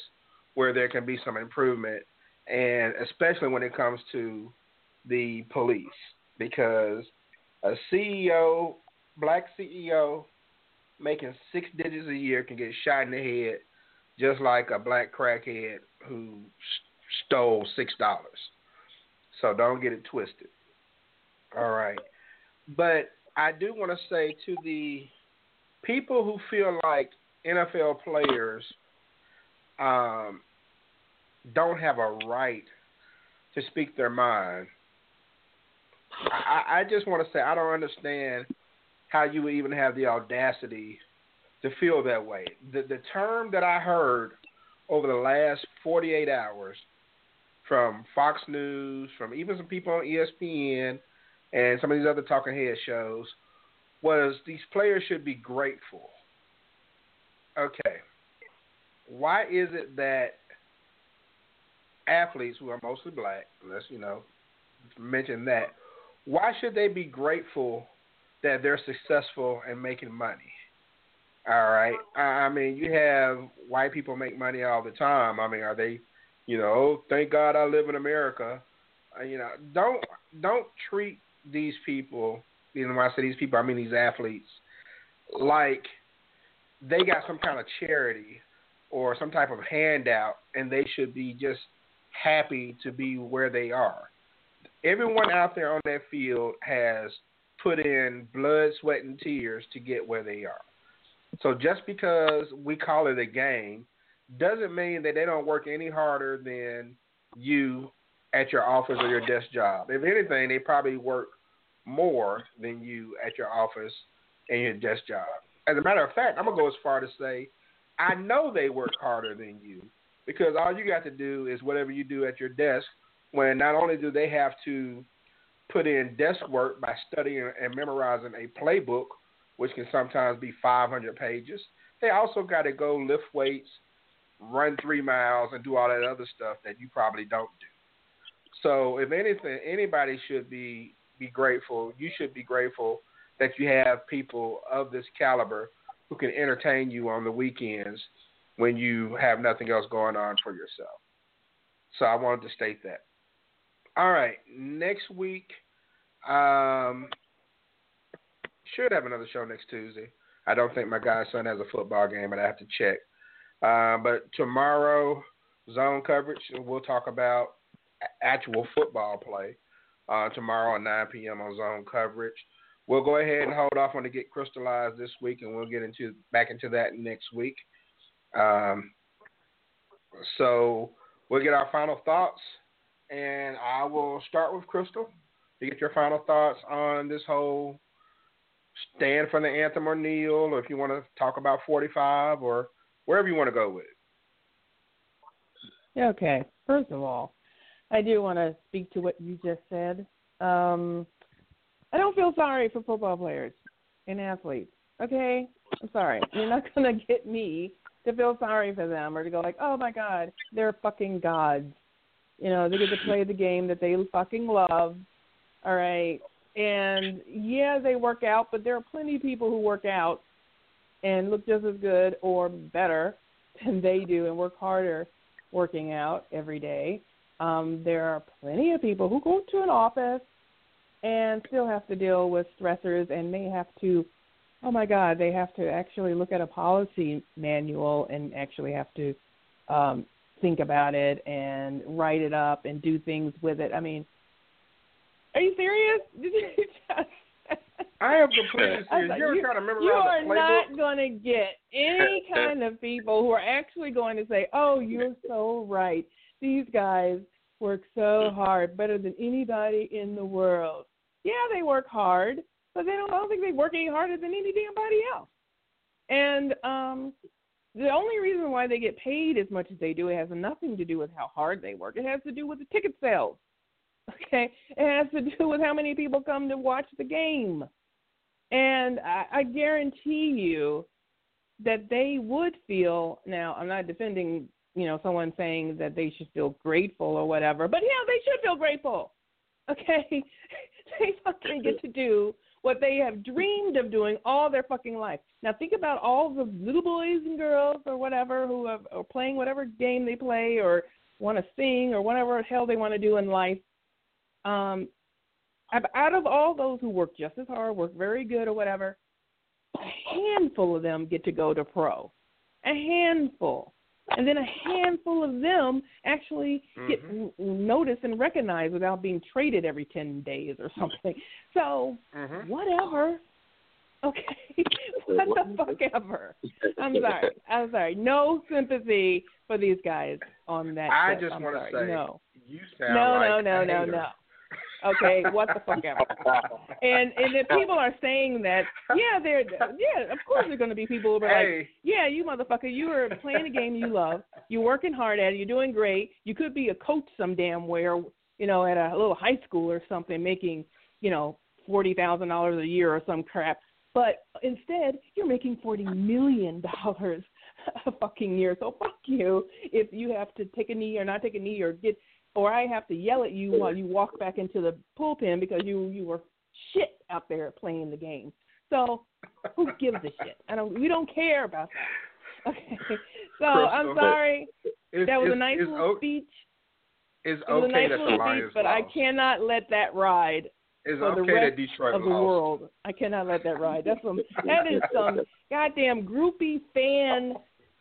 where there can be some improvement, and especially when it comes to the police, because a CEO, black CEO, making six digits a year can get shot in the head, just like a black crackhead who stole six dollars. So don't get it twisted. All right, but I do want to say to the people who feel like NFL players um, don't have a right to speak their mind. I, I just want to say I don't understand how you would even have the audacity to feel that way. The the term that I heard over the last 48 hours from Fox News, from even some people on ESPN, and some of these other talking head shows was these players should be grateful. Okay. why is it that athletes who are mostly black, let's you know mention that, why should they be grateful that they're successful and making money? All right. I mean, you have white people make money all the time. I mean, are they, you know, oh, thank God I live in America. Uh, you know, don't don't treat these people. You know, when I say these people, I mean these athletes, like they got some kind of charity or some type of handout, and they should be just happy to be where they are. Everyone out there on that field has put in blood, sweat, and tears to get where they are. So just because we call it a game doesn't mean that they don't work any harder than you at your office or your desk job. If anything, they probably work more than you at your office and your desk job. As a matter of fact, I'm gonna go as far to say I know they work harder than you because all you got to do is whatever you do at your desk. When not only do they have to put in desk work by studying and memorizing a playbook which can sometimes be 500 pages. They also got to go lift weights, run three miles, and do all that other stuff that you probably don't do. So, if anything, anybody should be be grateful. You should be grateful that you have people of this caliber who can entertain you on the weekends when you have nothing else going on for yourself. So I wanted to state that. All right, next week, um, should have another show next Tuesday. I don't think my godson has a football game, but I have to check. Uh, but tomorrow, zone coverage, we'll talk about actual football play uh, tomorrow at 9 p.m. on zone coverage. We'll go ahead and hold off on the get crystallized this week, and we'll get into back into that next week. Um, so we'll get our final thoughts, and I will start with Crystal to get your final thoughts on this whole stand for the anthem or kneel, or if you want to talk about 45 or wherever you want to go with it. Okay. First of all, I do want to speak to what you just said. Um, I don't feel sorry for football players and athletes. Okay? I'm sorry. You're not going to get me to feel sorry for them or to go like, oh my God, they're fucking gods. You know, they get to play the game that they fucking love. All right. And yeah, they work out, but there are plenty of people who work out and look just as good or better than they do and work harder working out every day. Um, there are plenty of people who go to an office and still have to deal with stressors and may have to oh my god they have to actually look at a policy manual and actually have to um think about it and write it up and do things with it i mean are you serious? I am completely serious. You ever you, try to memorize You are not going to get any kind of people who are actually going to say, "Oh, you're so right. These guys work so hard, better than anybody in the world." Yeah, they work hard, but they don't. I don't think they work any harder than any damn body else. And um, the only reason why they get paid as much as they do, it has nothing to do with how hard they work. It has to do with the ticket sales. Okay, it has to do with how many people come to watch the game, and I, I guarantee you that they would feel. Now, I'm not defending, you know, someone saying that they should feel grateful or whatever, but yeah, they should feel grateful. Okay, they fucking get to do what they have dreamed of doing all their fucking life. Now think about all the little boys and girls or whatever who are, are playing whatever game they play or want to sing or whatever hell they want to do in life um, out of all those who work just as hard, work very good or whatever, a handful of them get to go to pro. A handful. And then a handful of them actually get mm-hmm. noticed and recognized without being traded every 10 days or something. So, mm-hmm. whatever. Okay. what the fuck ever. I'm sorry. I'm sorry. No sympathy for these guys on that. I just want to say, no. you sound no, like no, no, no, no. Okay, what the fuck ever. And and if people are saying that, yeah, they're yeah, of course there's going to be people who are hey. like, yeah, you motherfucker, you are playing a game you love, you're working hard at it, you're doing great, you could be a coach some damn where, you know, at a little high school or something, making, you know, forty thousand dollars a year or some crap, but instead you're making forty million dollars. a fucking year. So fuck you if you have to take a knee or not take a knee or get or I have to yell at you while you walk back into the bullpen because you you were shit out there playing the game. So who gives a shit? I don't. We don't care about that. Okay. So I'm sorry. It's, that was a nice little o- speech. It's It was okay a nice that the little Lions speech, but I cannot let that ride It's for the okay rest that Detroit of the world. I cannot let that ride. That's some. That is some goddamn groupie fan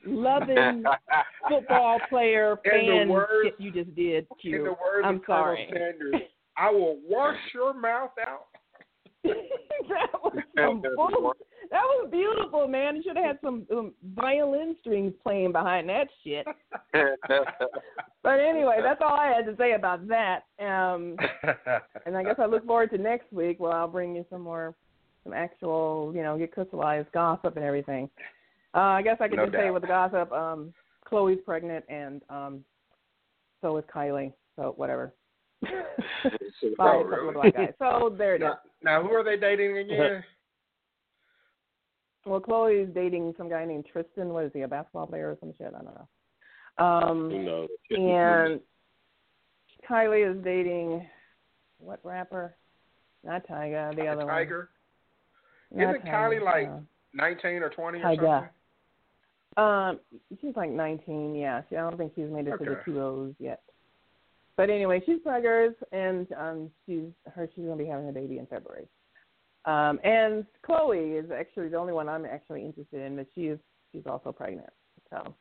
loving football player fan words- you just did. In the words I'm sorry. Sanders, I will wash your mouth out. that was some bull. That was beautiful, man. You should have had some um, violin strings playing behind that shit. But anyway, that's all I had to say about that. Um, and I guess I look forward to next week. where I'll bring you some more, some actual, you know, get crystallized gossip and everything. Uh, I guess I could No just say with the gossip, um, Khloe's pregnant, and um, so is Kylie. So whatever. By Oh, a couple really? of black guys. So there it is. now, now, who are they dating again? Well, Khloe's dating some guy named Tristan. What is he, a basketball player or some shit? I don't know. Um, Who knows? and Kylie is dating what rapper? Not Tyga, the other Tiger. one. Not Isn't Kylie Tyga, like no. 19 or 20 or Tyga. something? Um, she's like 19. Yeah, she, I don't think she's made it to the Okay. two O's yet. But anyway, she's preggers, and um, she's her she's gonna be having a baby in February. Um, and Khloe is actually the only one I'm actually interested in, but she is she's also pregnant. So,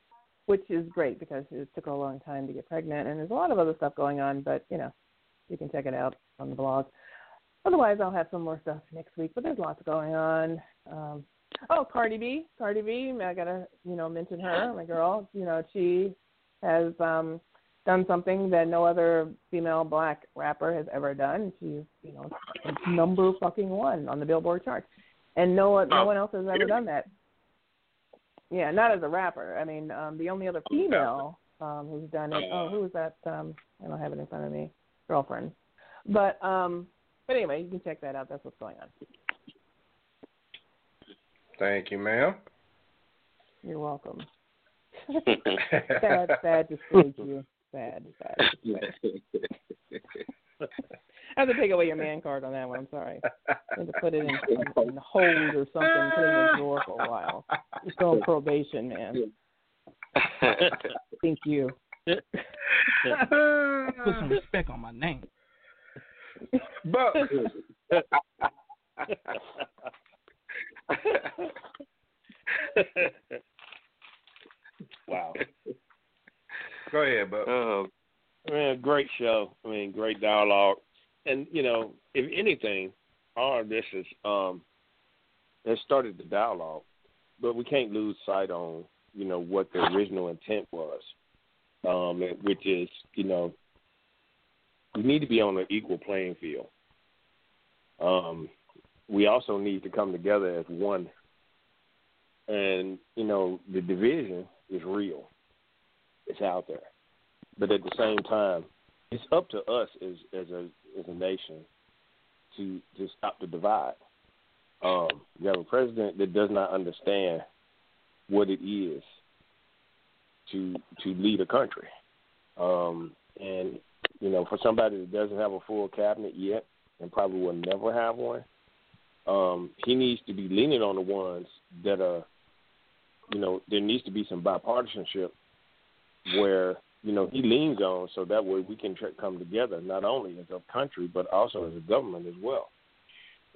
which is great because it took her a long time to get pregnant, and there's a lot of other stuff going on. But you know, you can check it out on the blog. Otherwise, I'll have some more stuff next week. But there's lots going on. Um, oh, Cardi B, Cardi B, I gotta you know mention her, my girl. You know, she has um done something that no other female black rapper has ever done. She's, you know, number fucking one on the Billboard chart, and no one, no one else has ever done that. Yeah, not as a rapper. I mean, um, the only other female um, who's done it. Oh, who was that? Um, I don't have it in front of me. Girlfriend. But um, but anyway, you can check that out. That's what's going on. Thank you, ma'am. You're welcome. sad, sad to see you. Sad, sad. sad. I have to take away your man card on that one. I'm sorry. I had to put it in, in, in hold or something, put it in a drawer for a while. It's on probation, man. Thank you. Put some respect on my name. But wow. go ahead, but Oh, Man, great show. I mean, great dialogue. And, you know, if anything, all of this is um it started the dialogue. But we can't lose sight on, you know, what the original intent was. Um, which is, you know, we need to be on an equal playing field. Um, we also need to come together as one. And, you know, the division is real. It's out there but at the same time, it's up to us as as a as a nation to to stop the divide. Um, you have a president that does not understand what it is to to lead a country, um, and you know, for somebody that doesn't have a full cabinet yet and probably will never have one, um, he needs to be leaning on the ones that are, you know, there needs to be some bipartisanship where you know he leans on, so that way we can tr- come together not only as a country but also as a government as well.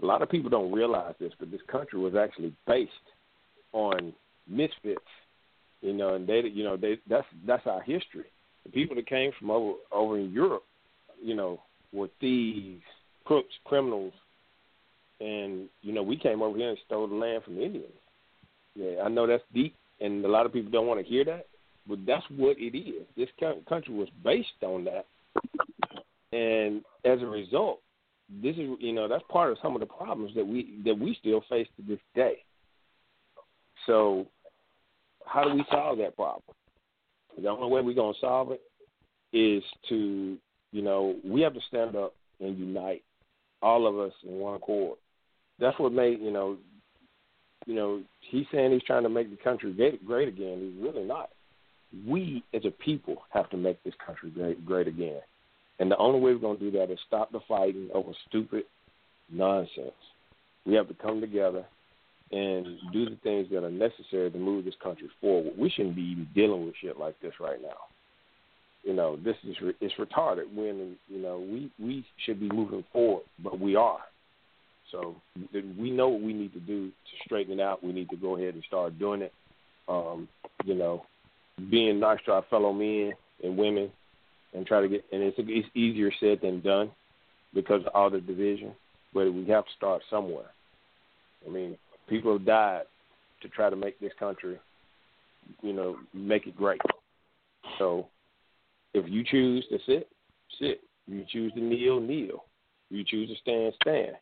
A lot of people don't realize this, but this country was actually based on misfits, you know, and they, you know, they that's that's our history. The people that came from over over in Europe, you know, were thieves, crooks, criminals, and you know we came over here and stole the land from the Indians. Yeah, I know that's deep, and a lot of people don't want to hear that, but that's what it is. This country was based on that, and as a result, this is you know that's part of some of the problems that we that we still face to this day. So, how do we solve that problem? The only way we're gonna solve it is to you know we have to stand up and unite, all of us in one accord. That's what made you know you know, he's saying he's trying to make the country great, again. He's really not. We as a people have to make this country great, great again. And the only way we're going to do that is stop the fighting over stupid nonsense. We have to come together and do the things that are necessary to move this country forward. We shouldn't be even dealing with shit like this right now. You know, this is it's retarded. When you know we we should be moving forward, but we are. So we know what we need to do to straighten it out. We need to go ahead and start doing it. Um, you know, being nice to our fellow men and women, and try to get. And it's it's easier said than done because of all the division. But we have to start somewhere. I mean, people have died to try to make this country, you know, make it great. So if you choose to sit, sit. You choose to kneel, kneel. You choose to stand, stand.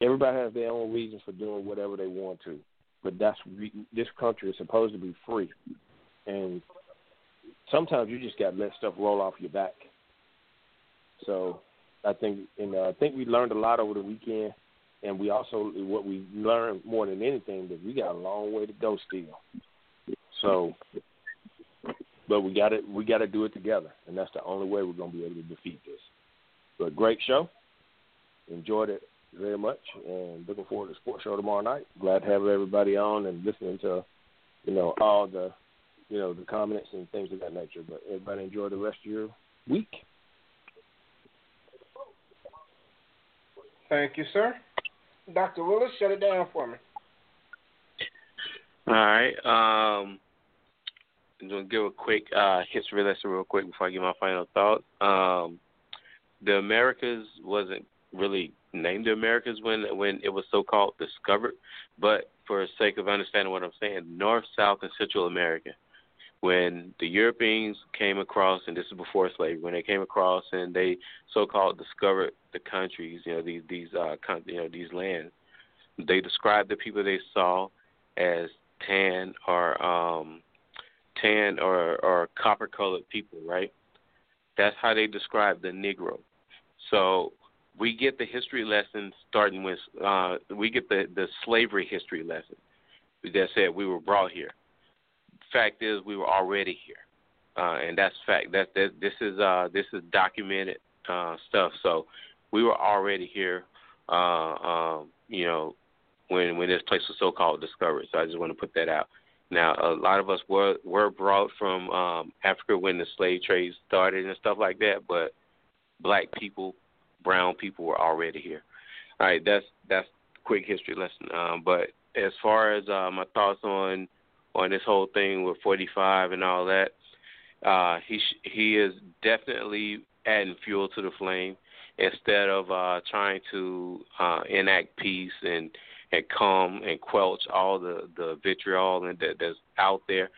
Everybody has their own reasons for doing whatever they want to, but that's this country is supposed to be free, and sometimes you just got to let stuff roll off your back. So I think, and uh, I think we learned a lot over the weekend and we also what we learned more than anything that we got a long way to go still. So, but we got it. We got to do it together, and that's the only way we're going to be able to defeat this. But great show. Enjoyed it very much, and looking forward to the sports show tomorrow night. Glad to have everybody on and listening to, you know, all the, you know, the comments and things of that nature. But everybody enjoy the rest of your week. Thank you, sir. Dr. Willis, shut it down for me. All right. Um, I'm going to give a quick uh, history lesson real quick before I give my final thoughts. Um, the Americas wasn't really named the Americas when when it was so called discovered, but for the sake of understanding what I'm saying, North, South, and Central America. When the Europeans came across, and this is before slavery, when they came across and they so-called discovered the countries, you know, these these uh, con- you know these lands. They described the people they saw as tan or um, tan or or copper colored people, right? That's how they described the Negro. So we get the history lesson starting with uh, we get the the slavery history lesson that said we were brought here. Fact is, we were already here, uh, and that's fact. That, that this is uh, this is documented uh, stuff. So we were already here, uh, um, you know, when when this place was so called discovered. So I just want to put that out. Now, a lot of us were were brought from um, Africa when the slave trade started and stuff like that, but black people, brown people were already here. All right, that's that's quick history lesson. Um, but as far as uh, my thoughts on on this whole thing with 45 and all that, uh, he sh- he is definitely adding fuel to the flame instead of uh, trying to uh, enact peace and and calm and quelch all the the vitriol and that, that's out there.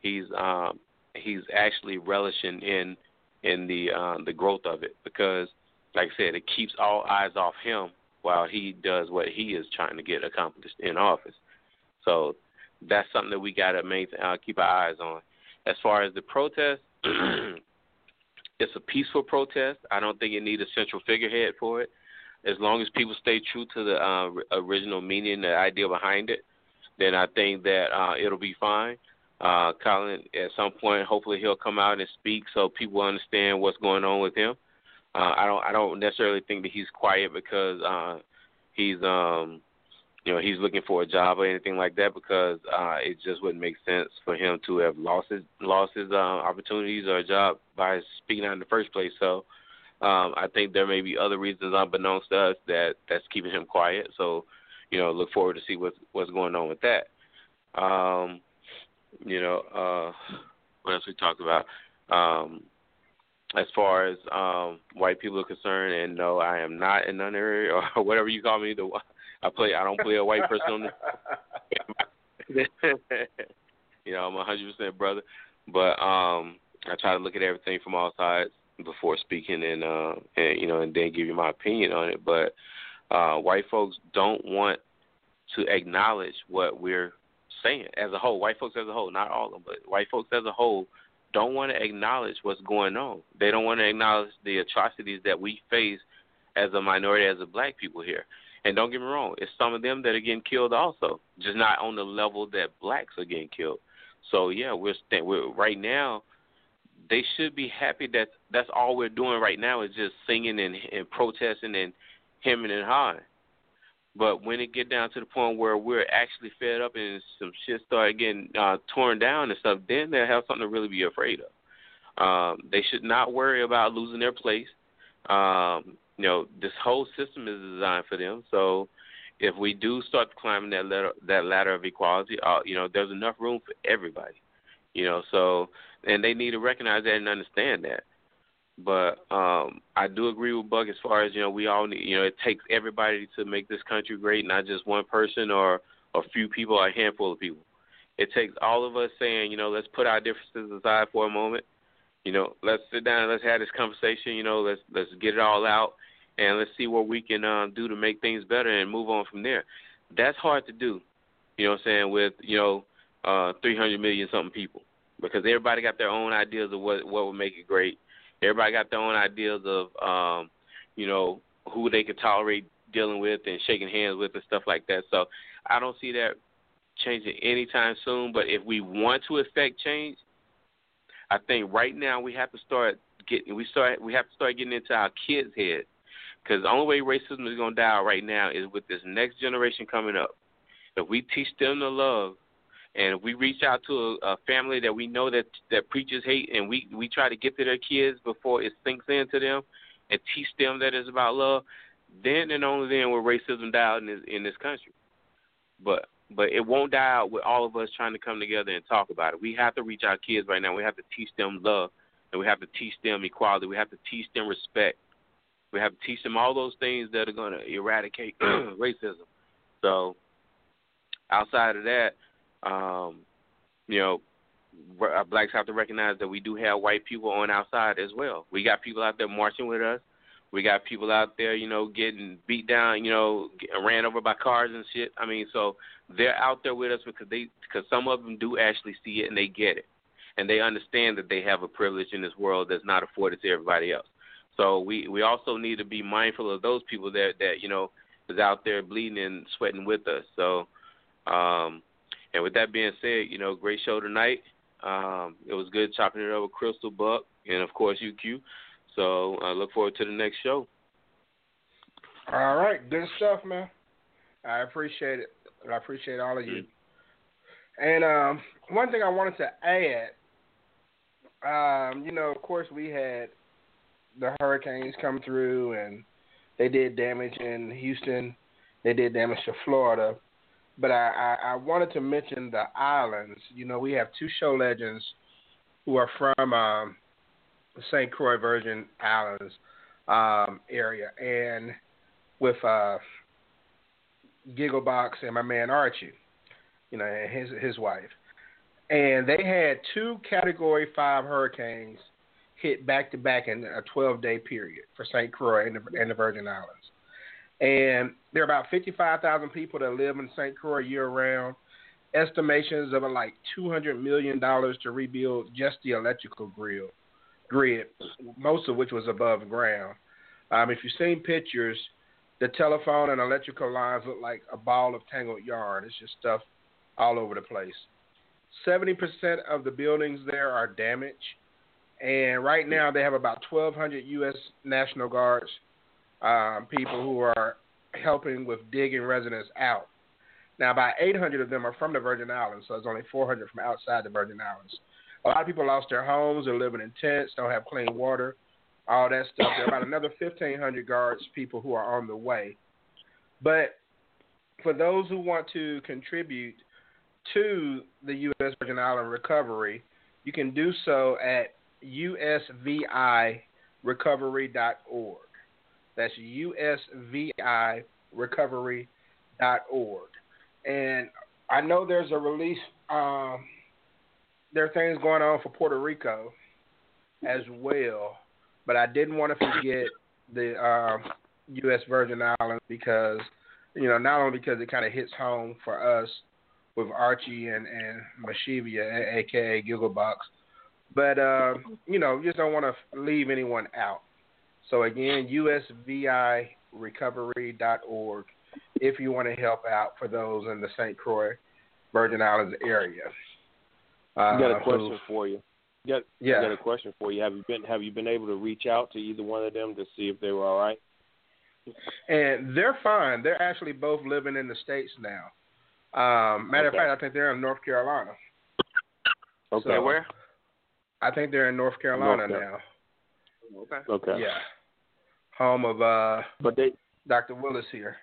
He's um, he's actually relishing in in the uh, the growth of it because, like I said, it keeps all eyes off him while he does what he is trying to get accomplished in office. So that's something that we got to uh, keep our eyes on. As far as the protest, it's a peaceful protest. I don't think it needs a central figurehead for it. As long as people stay true to the uh, original meaning, the idea behind it, then I think that uh, it'll be fine. Uh, Colin, at some point, hopefully he'll come out and speak so people understand what's going on with him. Uh, I don't, I don't necessarily think that he's quiet because uh, he's um, you know he's looking for a job or anything like that because uh, it just wouldn't make sense for him to have lost his lost his uh, opportunities or a job by speaking out in the first place. So um, I think there may be other reasons unbeknownst to us that that's keeping him quiet. So you know look forward to see what's what's going on with that. Um, you know uh, what else we talked about. Um, as far as um white people are concerned and no I am not in none or whatever you call me the I play. I don't play a white person on you know, I'm a hundred percent brother, but um, I try to look at everything from all sides before speaking, and uh, and you know, and then give you my opinion on it. But uh, white folks don't want to acknowledge what we're saying as a whole. White folks as a whole, not all of them, but white folks as a whole don't want to acknowledge what's going on. They don't want to acknowledge the atrocities that we face as a minority, as a black people here And don't get me wrong, it's some of them that are getting killed also, just not on the level that blacks are getting killed. So yeah, we're, st- we're right now. They should be happy that that's all we're doing right now is just singing and, and protesting and hemming and hawing. But when it get down to the point where we're actually fed up and some shit start getting uh, torn down and stuff, then they'll have something to really be afraid of. Um, they should not worry about losing their place. Um, you know, this whole system is designed for them. So if we do start climbing that ladder, that ladder of equality, uh, you know, there's enough room for everybody. You know, so and they need to recognize that and understand that. But um I do agree with Buck as far as you know, we all need. You know, it takes everybody to make this country great, not just one person or a few people or a handful of people. It takes all of us saying, you know, let's put our differences aside for a moment. You know, let's sit down let's have this conversation. You know, let's let's get it all out and let's see what we can uh, do to make things better and move on from there. That's hard to do, you know what I'm saying, with, you know, uh 300 million something people because everybody got their own ideas of what what would make it great. Everybody got their own ideas of um, you know, who they could tolerate dealing with and shaking hands with and stuff like that. So I don't see that changing anytime soon, but if we want to affect change, I think right now we have to start getting we start we have to start getting into our kids' heads because the only way racism is going to die right now is with this next generation coming up. If we teach them to love, and if we reach out to a, a family that we know that that preaches hate, and we we try to get to their kids before it sinks into them, and teach them that it's about love, then and only then will racism die out in this in this country. But but it won't die out with all of us trying to come together and talk about it. We have to reach our kids right now. We have to teach them love, and we have to teach them equality. We have to teach them respect we have to teach them all those things that are going to eradicate racism. So, outside of that, um, you know, uh, blacks have to recognize that we do have white people on our side as well. We got people out there marching with us. We got people out there, you know, getting beat down, you know, ran over by cars and shit. I mean, so they're out there with us because they because some of them do actually see it and they get it, and they understand that they have a privilege in this world that's not afforded to everybody else. So we we also need to be mindful of those people that that you know is out there bleeding and sweating with us. So, um, and with that being said, you know, great show tonight. Um, it was good chopping it over Crystal Buck and of course UQ. So I look forward to the next show. All right, good stuff, man. I appreciate it. I appreciate all of you. And um, one thing I wanted to add, um, you know, of course, we had the hurricanes come through and they did damage in Houston. They did damage to Florida. But I, I, I wanted to mention the islands. You know, we have two show legends who are from um, St. Croix Virgin Islands um, area, and with uh, Gigglebox and my man Archie, you know, and his his wife, and they had two Category Five hurricanes hit back to back in a 12 day period for St. Croix and the, and the Virgin Islands. And there are about 55,000 people that live in St. Croix year round. Estimations of like $200 million to rebuild just the electrical grid, grid most of which was above ground. Um, if you've seen pictures, the telephone and electrical lines look like a ball of tangled yarn. It's just stuff all over the place. 70% of the buildings there are damaged and right now they have about 1,200 U.S. National Guards um, people who are helping with digging residents out. Now, about 800 of them are from the Virgin Islands, so there's only 400 from outside the Virgin Islands. A lot of people lost their homes, they're living in tents, don't have clean water, all that stuff. There are about another 1,500 guards people who are on the way. But for those who want to contribute to the U.S. Virgin Island recovery, you can do so at usvirecovery.org. That's usvirecovery.org. And I know there's a release, um, there are things going on for Puerto Rico as well, but I didn't want to forget the um, U.S. Virgin Islands because, you know, not only because it kind of hits home for us with Archie and, and Mashivia, aka Gigglebox, but uh, you know, just don't want to leave anyone out. So again, usvirecovery.org. if you want to help out for those in the St. Croix, Virgin Islands area. I got Uh, a question who- for you. Got, Yeah. I got a question for you. Have you been Have you been able to reach out to either one of them to see if they were all right? and they're fine. They're actually both living in the states now. Um, matter Okay. of fact, I think they're in North Carolina. Okay. So, where? I think they're in North Carolina North now. Okay. Okay. Yeah, home of uh, But they Dr. Willis here.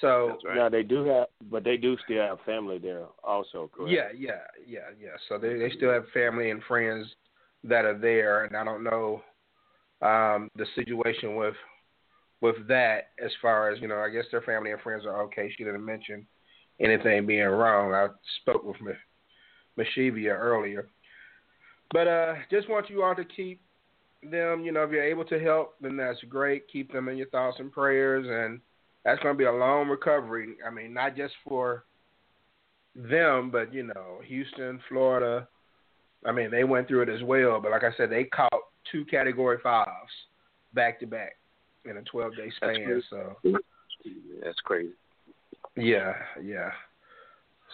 So right. now they do have, but they do still have family there also, correct? yeah, yeah, yeah, yeah. So they they still have family and friends that are there, and I don't know um, the situation with with that as far as you know. I guess their family and friends are okay. She didn't mention anything being wrong. I spoke with Mashivia earlier, but uh, just want you all to keep them. You know, if you're able to help, then that's great. Keep them in your thoughts and prayers, and that's going to be a long recovery. I mean, not just for them, but you know, Houston, Florida. I mean, they went through it as well. But like I said, they caught two Category Fives back to back in a 12 day span. So That's crazy. yeah, yeah.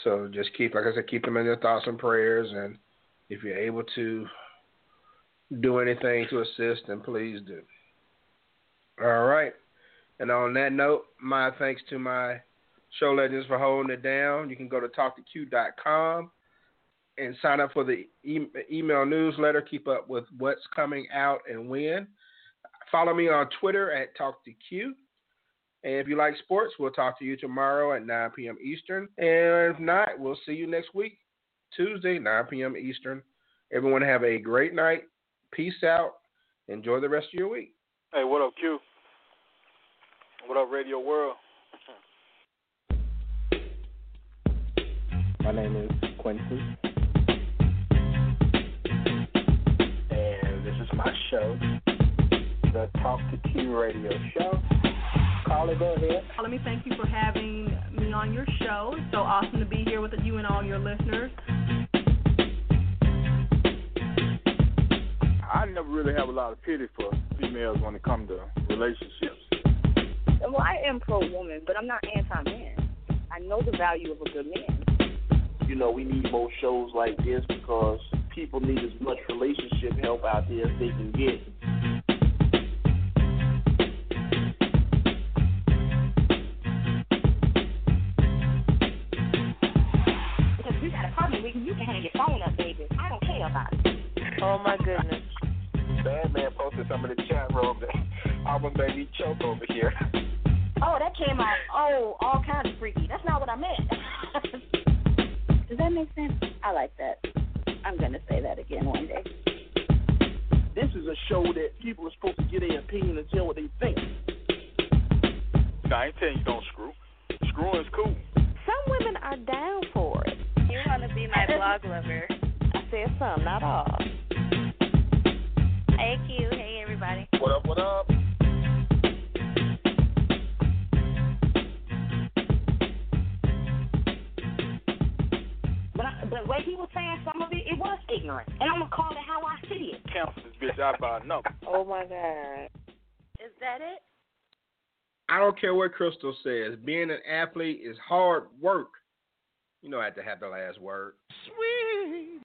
So just keep, like I said, keep them in your thoughts and prayers, and if you're able to do anything to assist, then please do. All right. And on that note, my thanks to my show legends for holding it down. You can go to talktoq.com and sign up for the e- email newsletter. Keep up with what's coming out and when. Follow me on Twitter at TalkToQ. And if you like sports, we'll talk to you tomorrow at 9 p.m. Eastern. And if not, we'll see you next week, Tuesday, 9 p.m. Eastern. Everyone have a great night. Peace out. Enjoy the rest of your week. Hey, what up, Q? What up, Radio World? My name is Quincy. And this is my show, the Talk to Q radio show. Carly, go ahead. Let me thank you for having me on your show. It's so awesome to be here with you and all your listeners. I never really have a lot of pity for females when it comes to relationships. Well, I am pro woman, but I'm not anti man. I know the value of a good man. You know, we need more shows like this because people need as much relationship help out there as they can get. Because if you got a problem with you can hang your phone up, baby. I don't care about it. Oh my goodness. Bad man posted some in the chat room that almost made me choke over here. Oh, that came out oh all kinds of freaky. That's not what I meant. Does that make sense? I like that. I'm gonna say that again one day. This is a show that people are supposed to get their opinion and tell what they think. No, I ain't telling you don't screw. Screwing is cool. Some women are down for it. You want to be my blog lover. I said some, not all. Hey, Q. Hey, everybody. What up, what up? But I, but what he was saying, some of it, it was ignorant, and I'm gonna call it how I see it. Cancel this bitch out by a number. Oh my God. Is that it? I don't care what Crystal says. Being an athlete is hard work. You know, I have to have the last word. Sweet.